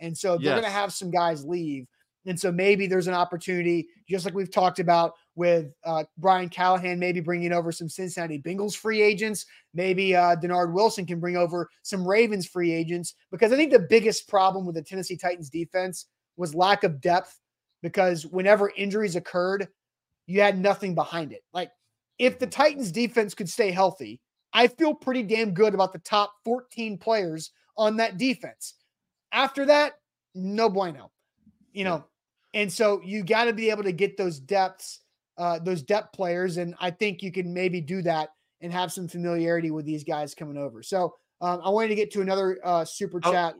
[SPEAKER 1] And so they're
[SPEAKER 2] Yes.
[SPEAKER 1] going to have some guys leave. And so maybe there's an opportunity, just like we've talked about with uh, Brian Callahan, maybe bringing over some Cincinnati Bengals free agents. Maybe uh, Dennard Wilson can bring over some Ravens free agents because I think the biggest problem with the Tennessee Titans defense was lack of depth because whenever injuries occurred, you had nothing behind it. Like if the Titans defense could stay healthy, I feel pretty damn good about the top 14 players on that defense. After that, no bueno. You know, and so you got to be able to get those depths, uh, those depth players, and I think you can maybe do that and have some familiarity with these guys coming over. So um, I wanted to get to another uh, super
[SPEAKER 2] Oh,
[SPEAKER 1] chat.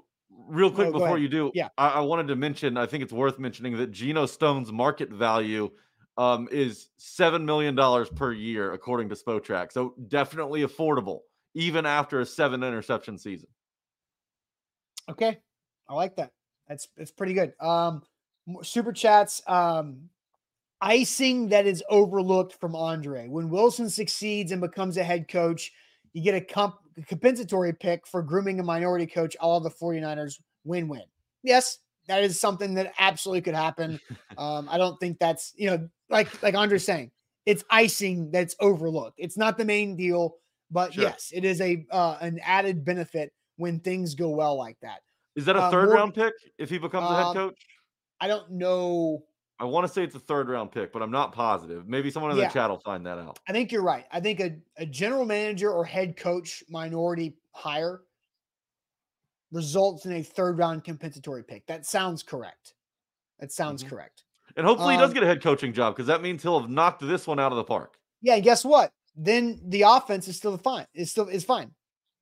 [SPEAKER 2] Real quick before
[SPEAKER 1] ahead.
[SPEAKER 2] you do,
[SPEAKER 1] Yeah.
[SPEAKER 2] I, I wanted to mention. I think it's worth mentioning that Geno Stone's market value um, is seven million dollars per year, according to Spotrac. So definitely affordable, even after a seven interception season.
[SPEAKER 1] Okay, I like that. That's it's pretty good. Um, super chats. Um, icing that is overlooked from Andre. When Wilson succeeds and becomes a head coach, you get a comp- compensatory pick for grooming a minority coach. All the 49ers win win. Yes, that is something that absolutely could happen. [laughs] Um, I don't think that's you know like like Andre's saying, it's icing that's overlooked. It's not the main deal, but
[SPEAKER 2] Sure.
[SPEAKER 1] yes, it is a uh, an added benefit when things go well like that.
[SPEAKER 2] Is that a
[SPEAKER 1] Uh,
[SPEAKER 2] third
[SPEAKER 1] Morgan-
[SPEAKER 2] round pick if he becomes a head
[SPEAKER 1] Um,
[SPEAKER 2] coach?
[SPEAKER 1] I don't know.
[SPEAKER 2] I want to say it's a third round pick, but I'm not positive. Maybe someone in
[SPEAKER 1] Yeah.
[SPEAKER 2] the chat will find that out.
[SPEAKER 1] I think you're right. I think a, a general manager or head coach minority hire results in a third round compensatory pick. That sounds correct. That sounds
[SPEAKER 2] Mhm.
[SPEAKER 1] correct.
[SPEAKER 2] And hopefully he does
[SPEAKER 1] Um,
[SPEAKER 2] get a head coaching job because that means he'll have knocked this one out of the park.
[SPEAKER 1] Yeah, and guess what? Then the offense is still fine. It's still is fine.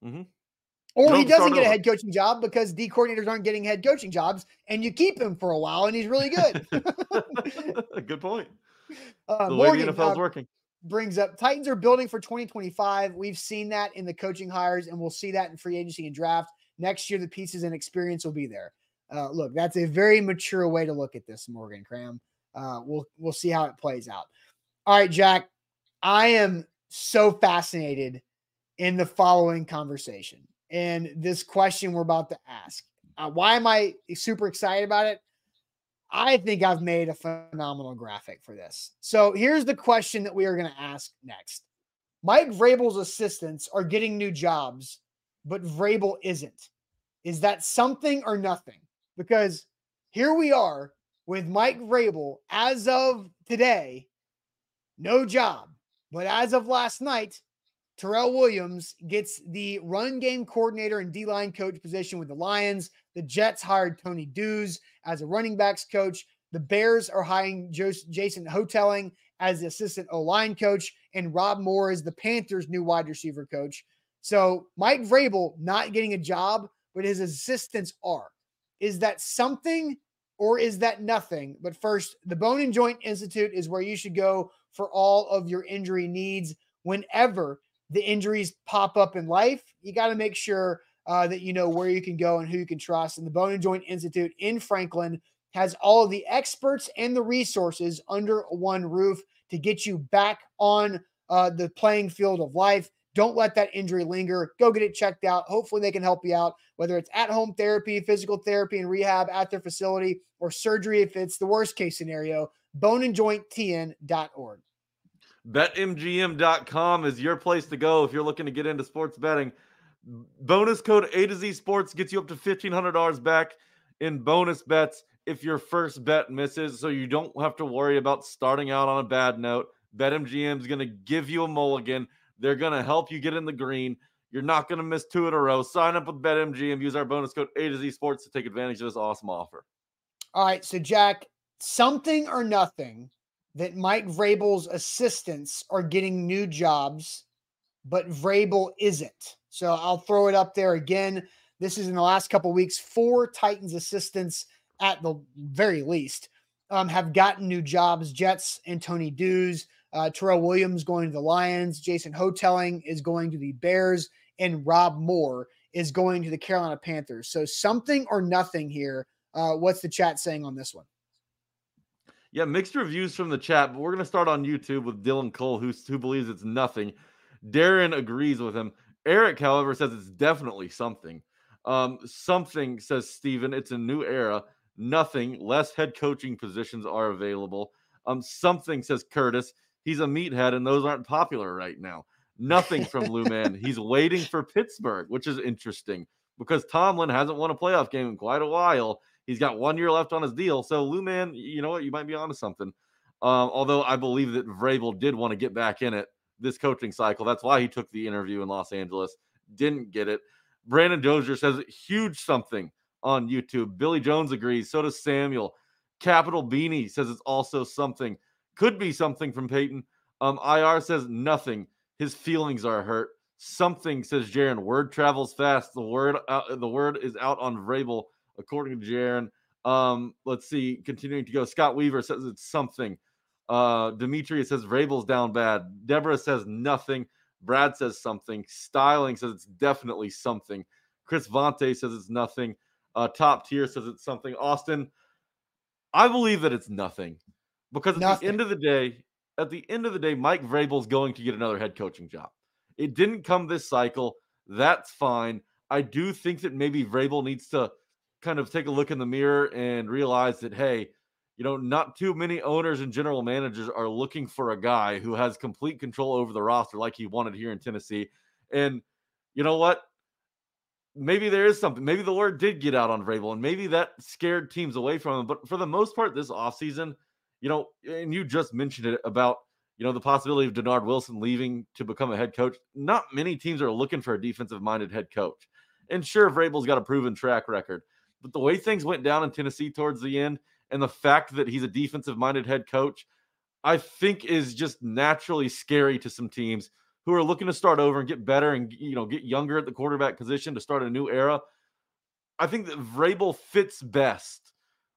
[SPEAKER 2] Mhm.
[SPEAKER 1] Or he doesn't get a head coaching job because D coordinators aren't getting head coaching jobs, and you keep him for a while, and he's really good. [laughs]
[SPEAKER 2] Good point. [laughs]
[SPEAKER 1] uh,
[SPEAKER 2] The way
[SPEAKER 1] Morgan,
[SPEAKER 2] the NFL's
[SPEAKER 1] uh,
[SPEAKER 2] working.
[SPEAKER 1] brings up Titans are building for 2025. We've seen that in the coaching hires, and we'll see that in free agency and draft. Next year, the pieces and experience will be there. Uh, look, that's a very mature way to look at this, Morgan Cram. Uh, we'll we'll see how it plays out. All right, Jack. I am so fascinated in the following conversation and this question we're about to ask. Uh, why am I super excited about it? I think I've made a phenomenal graphic for this. So here's the question that we are going to ask next. Mike Vrabel's assistants are getting new jobs, but Vrabel isn't. Is that something or nothing? Because here we are with Mike Vrabel as of today, no job. But as of last night, Terrell Williams gets the run game coordinator and D line coach position with the Lions. The Jets hired Tony Dews as a running backs coach. The Bears are hiring Jason Houghtaling as the assistant O line coach, and Rob Moore is the Panthers' new wide receiver coach. So Mike Vrabel not getting a job, but his assistants are. Is that something or is that nothing? But first, the Bone and Joint Institute is where you should go for all of your injury needs whenever the injuries pop up in life. You got to make sure uh, that you know where you can go and who you can trust. And the Bone and Joint Institute in Franklin has all of the experts and the resources under one roof to get you back on uh, the playing field of life. Don't let that injury linger. Go get it checked out. Hopefully, they can help you out, whether it's at home therapy, physical therapy, and rehab at their facility, or surgery if it's the worst case scenario. Boneandjointtn.org.
[SPEAKER 2] BetMGM.com is your place to go if you're looking to get into sports betting. Bonus code A to Z Sports gets you up to $1,500 back in bonus bets if your first bet misses. So you don't have to worry about starting out on a bad note. BetMGM is going to give you a mulligan. They're going to help you get in the green. You're not going to miss two in a row. Sign up with BetMGM. Use our bonus code A to Z Sports to take advantage of this awesome offer.
[SPEAKER 1] All right. So, Jack, something or nothing that Mike Vrabel's assistants are getting new jobs, but Vrabel isn't. So I'll throw it up there again. This is in the last couple weeks. Four Titans assistants, at the very least, um, have gotten new jobs. Jets and Tony Dews, uh, Terrell Williams going to the Lions, Jason Houghtaling is going to the Bears, and Rob Moore is going to the Carolina Panthers. So something or nothing here. Uh, what's the chat saying on this one?
[SPEAKER 2] Yeah, mixed reviews from the chat, but we're going to start on YouTube with Dylan Cole, who, who believes it's nothing. Darren agrees with him. Eric, however, says it's definitely something. Um, something says Steven, it's a new era. Nothing, less head coaching positions are available. Um, something says Curtis, he's a meathead, and those aren't popular right now. Nothing from Lou [laughs] Man. He's waiting for Pittsburgh, which is interesting because Tomlin hasn't won a playoff game in quite a while. He's got one year left on his deal. So, Lou Man, you know what? You might be onto something. Um, although I believe that Vrabel did want to get back in it this coaching cycle. That's why he took the interview in Los Angeles. Didn't get it. Brandon Dozier says huge something on YouTube. Billy Jones agrees. So does Samuel. Capital Beanie says it's also something. Could be something from Peyton. Um, IR says nothing. His feelings are hurt. Something says Jaron. Word travels fast. The word uh, the word is out on Vrabel according to Jaron. Um, let's see, continuing to go. Scott Weaver says it's something. Uh, Demetrius says Vrabel's down bad. Deborah says nothing. Brad says something. Styling says it's definitely something. Chris Vontae says it's nothing. Uh, top tier says it's something. Austin, I believe that it's nothing because at nothing. the end of the day, at the end of the day, Mike Vrabel's going to get another head coaching job. It didn't come this cycle. That's fine. I do think that maybe Vrabel needs to kind of take a look in the mirror and realize that, hey, you know, not too many owners and general managers are looking for a guy who has complete control over the roster like he wanted here in Tennessee. And you know what? Maybe there is something. Maybe the word did get out on Vrabel, and maybe that scared teams away from him. But for the most part, this offseason, you know, and you just mentioned it about, you know, the possibility of Dennard Wilson leaving to become a head coach. Not many teams are looking for a defensive minded head coach. And sure, Vrabel's got a proven track record. But the way things went down in Tennessee towards the end, and the fact that he's a defensive minded head coach, I think is just naturally scary to some teams who are looking to start over and get better and you know get younger at the quarterback position to start a new era. I think that Vrabel fits best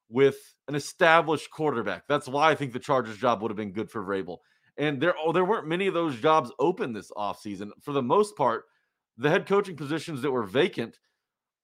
[SPEAKER 2] with an established quarterback. That's why I think the Chargers job would have been good for Vrabel. And there, oh, there weren't many of those jobs open this offseason. For the most part, the head coaching positions that were vacant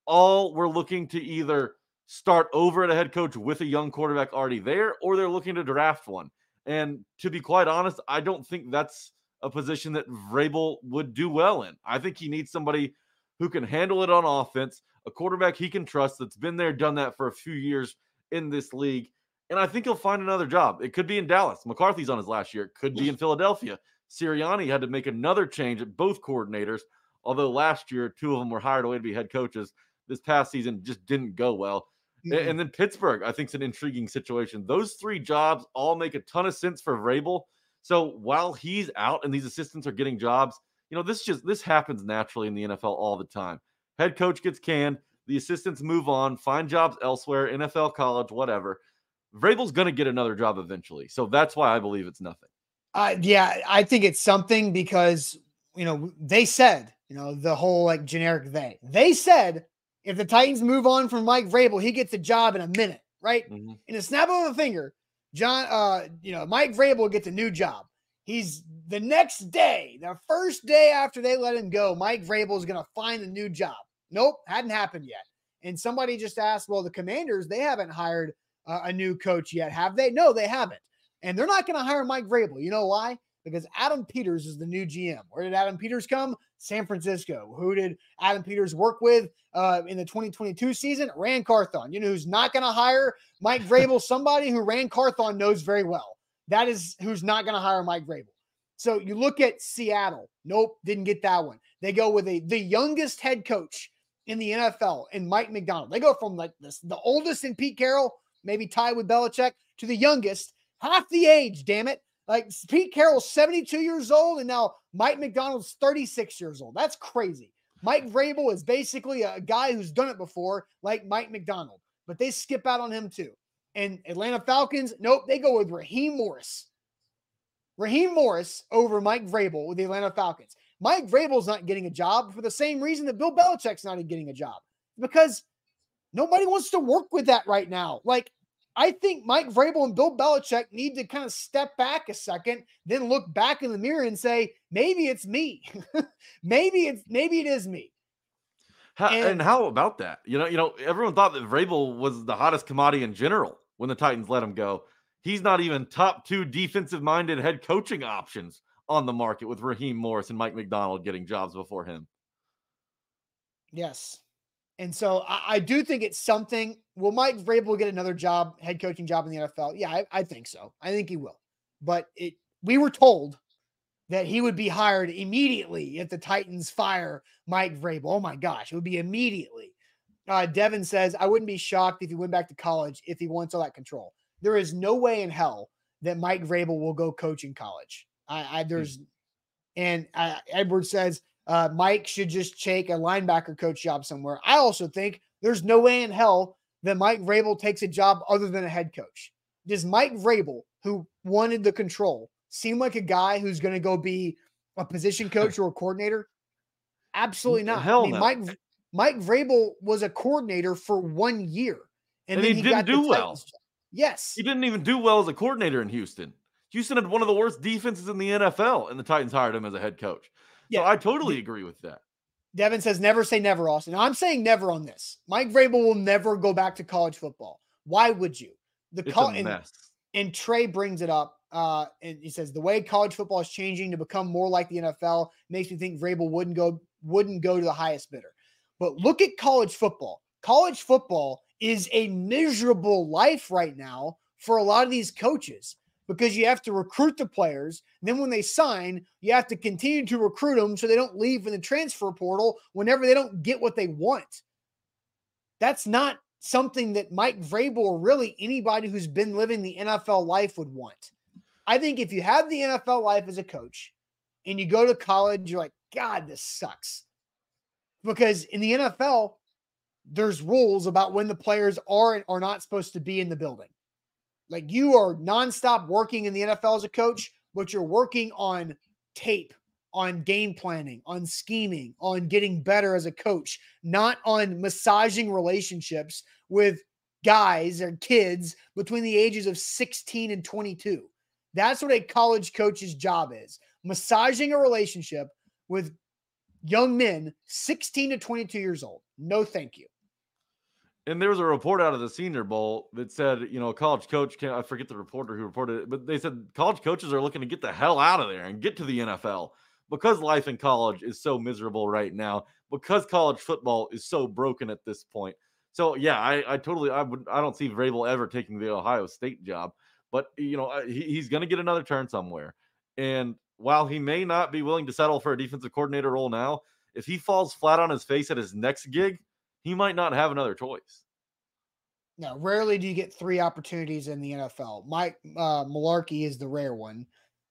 [SPEAKER 2] all were looking to either start over at a head coach with a young quarterback already there, or they're looking to draft one. And to be quite honest, I don't think that's a position that Vrabel would do well in. I think he needs somebody who can handle it on offense, a quarterback he can trust that's been there, done that for a few years in this league. And I think he'll find another job. It could be in Dallas. McCarthy's on his last year. It could be in Philadelphia. Sirianni had to make another change at both coordinators, although last year two of them were hired away to be head coaches this past season just didn't go well. Mm-hmm. And then Pittsburgh, I think, is an intriguing situation. Those three jobs all make a ton of sense for Vrabel. So while he's out and these assistants are getting jobs, you know, this just this happens naturally in the NFL all the time. Head coach gets canned, the assistants move on, find jobs elsewhere, NFL, college, whatever. Vrabel's going to get another job eventually. So that's why I believe it's nothing.
[SPEAKER 1] Uh, yeah, I think it's something because, you know, they said, you know, the whole like generic they, they said if the Titans move on from Mike Vrabel, he gets a job in a minute, right? Mm-hmm. In a snap of a finger, John, uh, you know, Mike Vrabel gets a new job. He's the next day, the first day after they let him go, Mike Vrabel is going to find a new job. Nope, hadn't happened yet. And somebody just asked, well, the Commanders, they haven't hired uh, a new coach yet, have they? No, they haven't. And they're not going to hire Mike Vrabel. You know why? Because Adam Peters is the new GM. Where did Adam Peters come? San Francisco. Who did Adam Peters work with uh, in the 2022 season? Ran Carthon. You know who's not going to hire Mike Vrabel? [laughs] Somebody who Ran Carthon knows very well. That is who's not going to hire Mike Vrabel. So you look at Seattle. Nope, didn't get that one. They go with a the youngest head coach in the NFL and Mike Macdonald. They go from like this, the oldest in Pete Carroll, maybe tied with Belichick, to the youngest, half the age, damn it. Like Pete Carroll's 72 years old, and now Mike Macdonald's 36 years old. That's crazy. Mike Vrabel is basically a guy who's done it before, like Mike Macdonald, but they skip out on him too. And Atlanta Falcons, nope, they go with Raheem Morris. Raheem Morris over Mike Vrabel with the Atlanta Falcons. Mike Vrabel's not getting a job for the same reason that Bill Belichick's not getting a job because nobody wants to work with that right now. Like, I think Mike Vrabel and Bill Belichick need to kind of step back a second, then look back in the mirror and say, maybe it's me. [laughs] maybe it's maybe it is me.
[SPEAKER 2] How, and, and, how about that? You know, you know, everyone thought that Vrabel was the hottest commodity in general when the Titans let him go. He's not even top two defensive minded head coaching options on the market with Raheem Morris and Mike Macdonald getting jobs before him.
[SPEAKER 1] Yes. And so I, I do think it's something. Will Mike Vrabel get another job, head coaching job in the NFL? Yeah, I, I think so. I think he will. But it we were told that he would be hired immediately if the Titans fire Mike Vrabel. Oh my gosh, it would be immediately. Uh, Devin says, I wouldn't be shocked if he went back to college if he wants all that control. There is no way in hell that Mike Vrabel will go coach in college. I, I hmm. there's, and uh, Edward says uh, Mike should just take a linebacker coach job somewhere. I also think there's no way in hell that Mike Vrabel takes a job other than a head coach. Does Mike Vrabel, who wanted the control, seem like a guy who's going to go be a position coach or a coordinator? Absolutely not.
[SPEAKER 2] Hell
[SPEAKER 1] I mean,
[SPEAKER 2] no.
[SPEAKER 1] Mike Mike Vrabel was a coordinator for one year,
[SPEAKER 2] and, and he, he, didn't do well.
[SPEAKER 1] Yes,
[SPEAKER 2] he didn't even do well as a coordinator in Houston. Houston had one of the worst defenses in the NFL, and the Titans hired him as a head coach. Yeah, so I totally agree with that.
[SPEAKER 1] Devin says never say never, Austin. I'm saying never on this. Mike Vrabel will never go back to college football. Why would you?
[SPEAKER 2] The it's co- a mess.
[SPEAKER 1] And, and Trey brings it up. Uh, and he says the way college football is changing to become more like the NFL makes me think Vrabel wouldn't go wouldn't go to the highest bidder. But look at college football. College football is a miserable life right now for a lot of these coaches because you have to recruit the players. then when they sign, you have to continue to recruit them so they don't leave in the transfer portal whenever they don't get what they want. That's not something that Mike Vrabel or really anybody who's been living the NFL life would want. I think if you have the NFL life as a coach and you go to college, you're like, God, this sucks. Because in the NFL, there's rules about when the players are are not supposed to be in the building. Like you are nonstop working in the NFL as a coach, but you're working on tape, on game planning, on scheming, on getting better as a coach, not on massaging relationships with guys or kids between the ages of 16 and 22. That's what a college coach's job is massaging a relationship with young men 16 to 22 years old. No, thank you.
[SPEAKER 2] And there was a report out of the Senior Bowl that said, you know, college coach can I forget the reporter who reported it, but they said college coaches are looking to get the hell out of there and get to the NFL because life in college is so miserable right now, because college football is so broken at this point. So yeah, I, I totally I would I don't see Vrabel ever taking the Ohio State job, but you know he, he's going to get another turn somewhere. And while he may not be willing to settle for a defensive coordinator role now, if he falls flat on his face at his next gig, he might not have another choice.
[SPEAKER 1] No, rarely do you get three opportunities in the NFL. Mike uh, Mularkey is the rare one.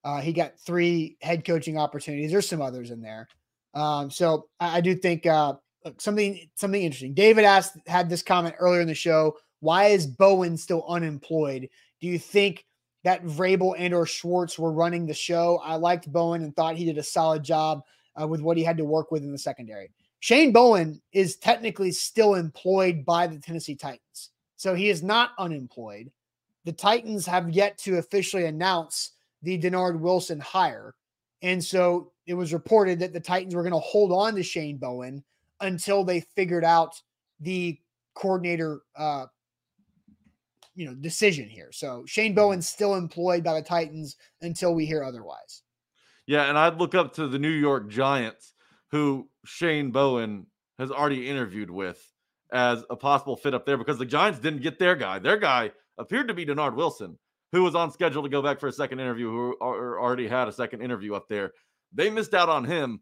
[SPEAKER 1] Uh, he got three head coaching opportunities. There's some others in there. Um, so I, I, do think uh, something something interesting. David asked had this comment earlier in the show. Why is Bowen still unemployed? Do you think that Vrabel and or Schwartz were running the show? I liked Bowen and thought he did a solid job uh, with what he had to work with in the secondary. Shane Bowen is technically still employed by the Tennessee Titans. So he is not unemployed. The Titans have yet to officially announce the Dennard Wilson hire. And so it was reported that the Titans were going to hold on to Shane Bowen until they figured out the coordinator uh, you know decision here. So Shane Bowen's still employed by the Titans until we hear otherwise.
[SPEAKER 2] Yeah, and I'd look up to the New York Giants, who Shane Bowen has already interviewed with as a possible fit up there because the Giants didn't get their guy. Their guy appeared to be Dennard Wilson, who was on schedule to go back for a second interview, who already had a second interview up there. They missed out on him.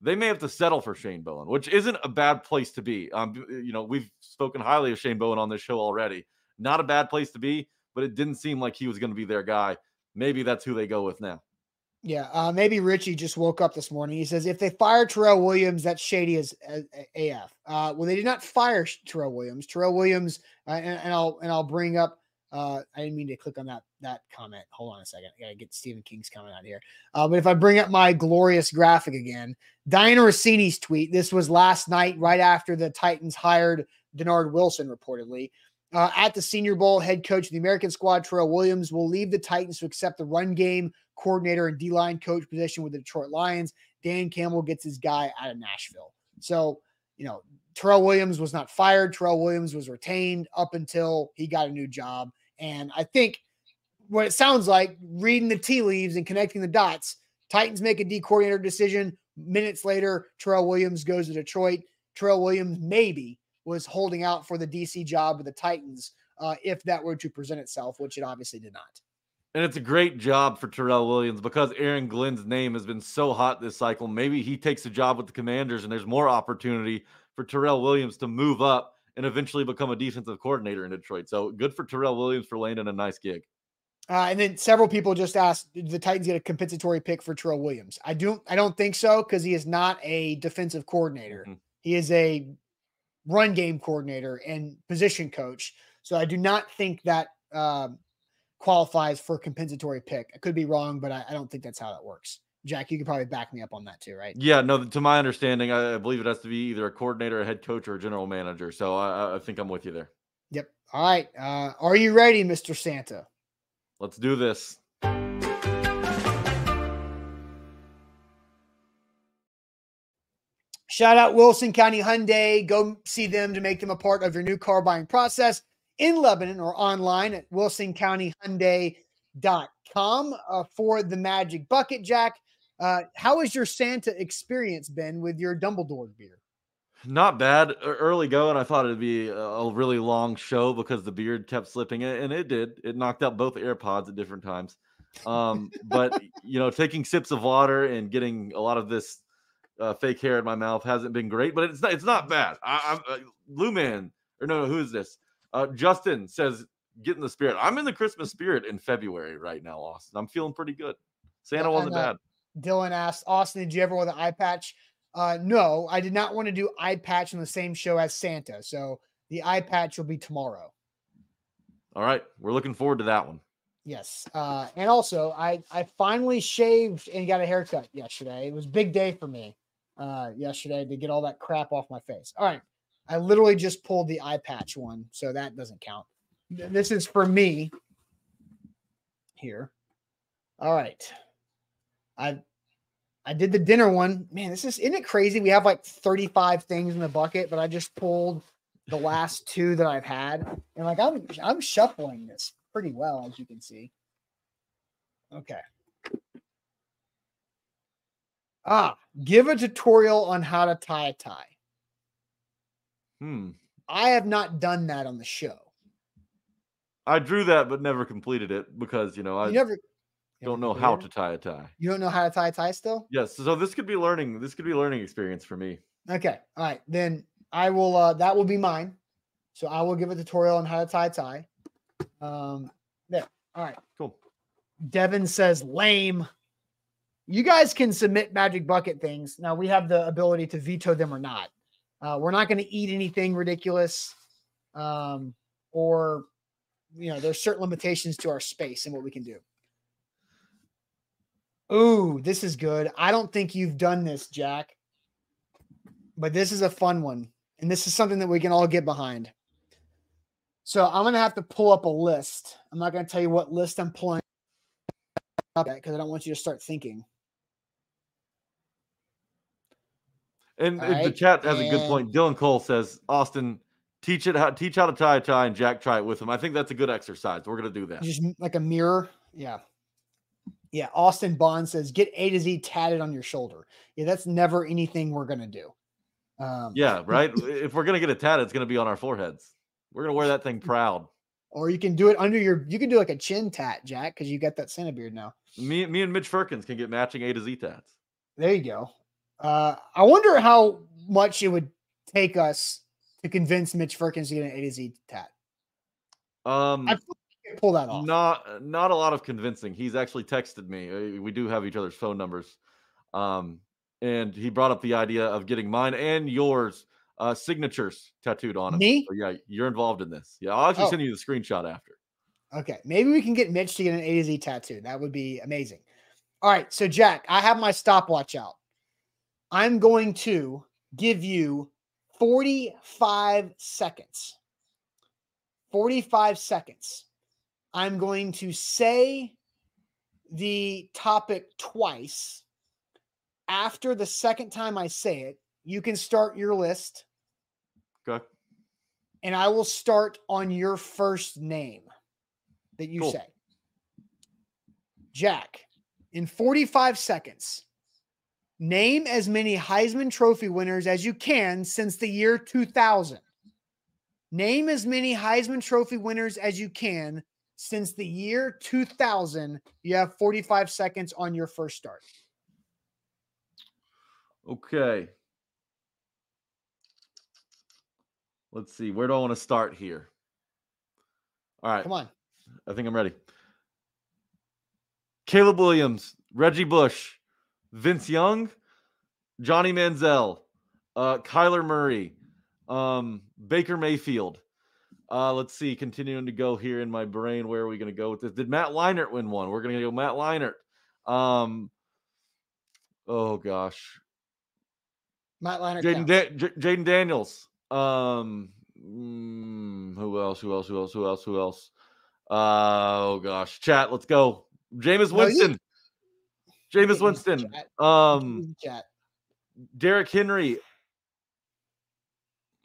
[SPEAKER 2] They may have to settle for Shane Bowen, which isn't a bad place to be. Um, you know, we've spoken highly of Shane Bowen on this show already. Not a bad place to be, but it didn't seem like he was going to be their guy. Maybe that's who they go with now.
[SPEAKER 1] Yeah, uh, maybe Richie just woke up this morning. He says if they fire Terrell Williams, that's shady as, as, as AF. Uh, well, they did not fire Terrell Williams. Terrell Williams, uh, and, and, I'll and I'll bring up. Uh, I didn't mean to click on that that comment. Hold on a second. I gotta get Stephen King's comment out here. Uh, but if I bring up my glorious graphic again, Dianna Russini's tweet. This was last night, right after the Titans hired Dennard Wilson, reportedly. Uh, at the Senior Bowl, head coach of the American squad, Terrell Williams, will leave the Titans to accept the run game coordinator and D line coach position with the Detroit Lions. Dan Campbell gets his guy out of Nashville. So, you know, Terrell Williams was not fired. Terrell Williams was retained up until he got a new job. And I think what it sounds like, reading the tea leaves and connecting the dots, Titans make a D coordinator decision. Minutes later, Terrell Williams goes to Detroit. Terrell Williams maybe was holding out for the DC job with the Titans uh, if that were to present itself, which it obviously did not.
[SPEAKER 2] And it's a great job for Terrell Williams because Aaron Glenn's name has been so hot this cycle. Maybe he takes a job with the Commanders and there's more opportunity for Terrell Williams to move up and eventually become a defensive coordinator in Detroit. So good for Terrell Williams for landing a nice gig.
[SPEAKER 1] Uh, and then several people just asked, did the Titans get a compensatory pick for Terrell Williams? I do I don't think so because he is not a defensive coordinator. Mm-hmm. He is a run game coordinator and position coach. So I do not think that uh, qualifies for a compensatory pick. I could be wrong, but I, I, don't think that's how that works. Jack, you could probably back me up on that too, right?
[SPEAKER 2] Yeah, no. To my understanding, I, I believe it has to be either a coordinator, a head coach, or a general manager. So I, I think I'm with you there.
[SPEAKER 1] Yep. All right. Uh, are you ready, Mr. Santa?
[SPEAKER 2] Let's do this.
[SPEAKER 1] Shout out Wilson County Hyundai. Go see them to make them a part of your new car buying process in Lebanon or online at wilsoncountyhyundai.com uh, for the Magic Bucket Jack. Uh, how has your Santa experience been with your Dumbledore beer?
[SPEAKER 2] Not bad. Early going, I thought it'd be a really long show because the beard kept slipping, and it did. It knocked out both AirPods at different times. Um, but you know, taking sips of water and getting a lot of this uh, fake hair in my mouth hasn't been great, but it's not it's not bad. I, am uh, Lou Man or no, who is this? Uh, Justin says, "Get in the spirit." I'm in the Christmas spirit in February right now, Austin. I'm feeling pretty good. Santa yeah, wasn't bad.
[SPEAKER 1] Dylan asked Austin, "Did you ever wear the eye patch?" Uh, no, I did not want to do eye patch on the same show as Santa, so the eye patch will be tomorrow.
[SPEAKER 2] All right, we're looking forward to that one.
[SPEAKER 1] Yes, uh, and also I I finally shaved and got a haircut yesterday. It was a big day for me uh, yesterday to get all that crap off my face. All right. I literally just pulled the eye patch one, so that doesn't count. This is for me here. All right. I I did the dinner one. Man, this is isn't it crazy? We have like 35 things in the bucket, but I just pulled the last two that I've had. And like I'm I'm shuffling this pretty well, as you can see. Okay. Ah, give a tutorial on how to tie a tie.
[SPEAKER 2] Hmm.
[SPEAKER 1] I have not done that on the show.
[SPEAKER 2] I drew that, but never completed it because you know I
[SPEAKER 1] never
[SPEAKER 2] don't know how to tie a tie.
[SPEAKER 1] You don't know how to tie a tie still?
[SPEAKER 2] Yes. So this could be learning. This could be learning experience for me.
[SPEAKER 1] Okay. All right. Then I will. uh That will be mine. So I will give a tutorial on how to tie a tie. Um. There. All right.
[SPEAKER 2] Cool.
[SPEAKER 1] Devin says lame you guys can submit magic bucket things. Now we have the ability to veto them or not. Uh, we're not going to eat anything ridiculous, um, or you know, there's certain limitations to our space and what we can do. Ooh, this is good. I don't think you've done this, Jack, but this is a fun one, and this is something that we can all get behind. So I'm going to have to pull up a list. I'm not going to tell you what list I'm pulling up because I don't want you to start thinking.
[SPEAKER 2] And right. the chat has and... a good point. Dylan Cole says, Austin, teach it how teach how to tie a tie, and Jack try it with him. I think that's a good exercise. We're gonna do that.
[SPEAKER 1] Just like a mirror. Yeah. Yeah. Austin Bond says, get A to Z tatted on your shoulder. Yeah, that's never anything we're gonna do. Um,
[SPEAKER 2] Yeah, [laughs] right. if we're gonna get a tat, it's gonna be on our foreheads. We're gonna wear that thing proud.
[SPEAKER 1] Or you can do it under your. You can do like a chin tat, Jack, because you got that Santa beard now.
[SPEAKER 2] Me, me and Mitch Firkins can get matching A to Z tats.
[SPEAKER 1] There you go. Uh, I wonder how much it would take us to convince Mitch Firkins to get an A to Z tat.
[SPEAKER 2] Um,
[SPEAKER 1] I like pull that off.
[SPEAKER 2] not not a lot of convincing. He's actually texted me. Uh, We do have each other's phone numbers. Um, and he brought up the idea of getting mine and yours uh signatures tattooed on him.
[SPEAKER 1] Me?
[SPEAKER 2] So yeah, you're involved in this. Yeah, I'll actually
[SPEAKER 1] Oh.
[SPEAKER 2] send you the screenshot after.
[SPEAKER 1] Okay, maybe we can get Mitch to get an A to Z tattoo. That would be amazing. All right, so Jack, I have my stopwatch out. I'm going to give you 45 seconds. 45 seconds. I'm going to say the topic twice. After the second time I say it, you can start your list,
[SPEAKER 2] Okay.
[SPEAKER 1] and I will start on your first name that you
[SPEAKER 2] Cool.
[SPEAKER 1] say. Jack, in 45 seconds, name as many Heisman Trophy winners as you can since the year 2000. Name as many Heisman Trophy winners as you can since the year 2000. You have 45 seconds on your first start.
[SPEAKER 2] Okay. Let's see. Where do I want to start here? All right.
[SPEAKER 1] Come on.
[SPEAKER 2] I think I'm ready. Caleb Williams, Reggie Bush, Vince Young, Johnny Manziel, uh, Kyler Murray, um, Baker Mayfield. Uh, let's see. Continuing to go here in my brain. Where are we going to go with this? Did Matt Leinart win one? We're going to go Matt Leinart. Um, oh gosh,
[SPEAKER 1] Matt Leinart.
[SPEAKER 2] Jayden
[SPEAKER 1] counts.
[SPEAKER 2] da- J- Jayden Daniels. Um, mm, who else? Who else? Who else? Who else? Who else? Uh, oh gosh, chat. Let's go. Jameis
[SPEAKER 1] No, you-
[SPEAKER 2] Winston. Jameis
[SPEAKER 1] can't use the
[SPEAKER 2] Winston.
[SPEAKER 1] chat. You can
[SPEAKER 2] Um,
[SPEAKER 1] use the chat.
[SPEAKER 2] Derrick Henry.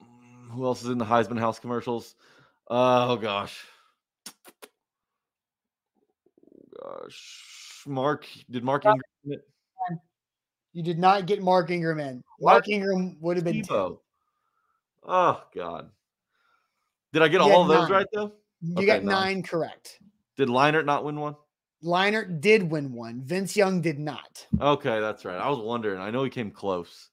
[SPEAKER 2] Mm, Who else is in the Heisman House commercials? Oh gosh. Gosh. Mark did Mark Ingram?
[SPEAKER 1] You did not get Mark Ingram in. Mark Ingram would have been 10.
[SPEAKER 2] Oh god. Did I get
[SPEAKER 1] You
[SPEAKER 2] all of those
[SPEAKER 1] nine.
[SPEAKER 2] right though?
[SPEAKER 1] You
[SPEAKER 2] Okay,
[SPEAKER 1] got
[SPEAKER 2] nine.
[SPEAKER 1] nine correct.
[SPEAKER 2] Did Leinart not win one?
[SPEAKER 1] Leinart did win one. Vince Young did not.
[SPEAKER 2] Okay, that's right. I was wondering. I know he came close.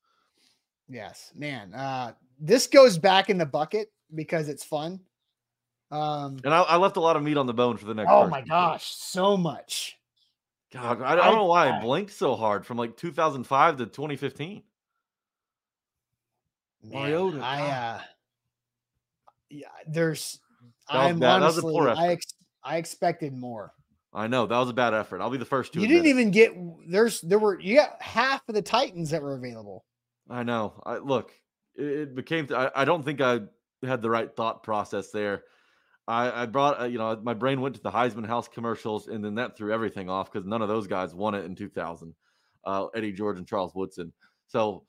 [SPEAKER 1] Yes, man. Uh, this goes back in the bucket because it's fun. Um,
[SPEAKER 2] And I, I left a lot of meat on the bone for the next.
[SPEAKER 1] oh my gosh, so much.
[SPEAKER 2] God, I, I don't know why I blinked so hard from like 2005 to 2015.
[SPEAKER 1] Man,
[SPEAKER 2] Mariota,
[SPEAKER 1] I uh, yeah, there's.
[SPEAKER 2] That
[SPEAKER 1] I'm
[SPEAKER 2] bad. That was a
[SPEAKER 1] honestly, I ex- I expected more.
[SPEAKER 2] I know that was a bad effort. I'll be the first to.
[SPEAKER 1] You didn't even get. There's there were you got half of the Titans that were available.
[SPEAKER 2] I know. I look. It, it became. I, I don't think I had the right thought process there. I, I brought. Uh, you know, my brain went to the Heisman House commercials, and then that threw everything off because none of those guys won it in 2000. Uh, Eddie George and Charles Woodson. So,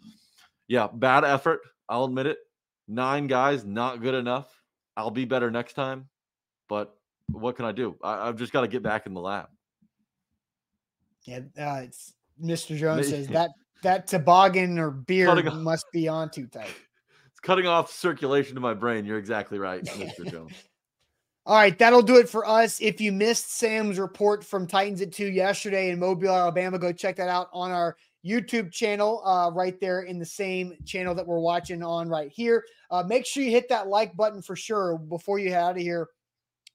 [SPEAKER 2] yeah, bad effort. I'll admit it. Nine guys, not good enough. I'll be better next time. But what can I do? I, I've just got to get back in the lab.
[SPEAKER 1] Yeah, uh, it's Mr. Jones says that that toboggan or beard
[SPEAKER 2] off-
[SPEAKER 1] must be on too tight. [laughs]
[SPEAKER 2] It's cutting off circulation to my brain. You're exactly right, Mr. [laughs] Jones.
[SPEAKER 1] All right, that'll do it for us. If you missed Sam's report from Titans at 2 yesterday in Mobile, Alabama, go check that out on our YouTube channel, uh, right there in the same channel that we're watching on right here. Uh, make sure you hit that like button for sure before you head out of here.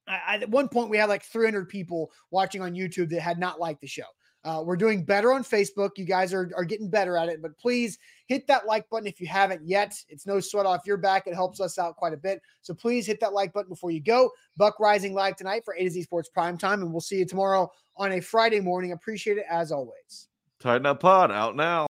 [SPEAKER 1] I, at one point, we had like 300 people watching on YouTube that had not liked the show. Uh, we're doing better on Facebook. You guys are, are getting better at it, but please hit that like button if you haven't yet. It's no sweat off your back. It helps us out quite a bit. So please hit that like button before you go. Buck Reising live tonight for A to Z Sports Prime Time, and we'll see you tomorrow on a Friday morning. Appreciate it as always.
[SPEAKER 2] Tighten up pod out now.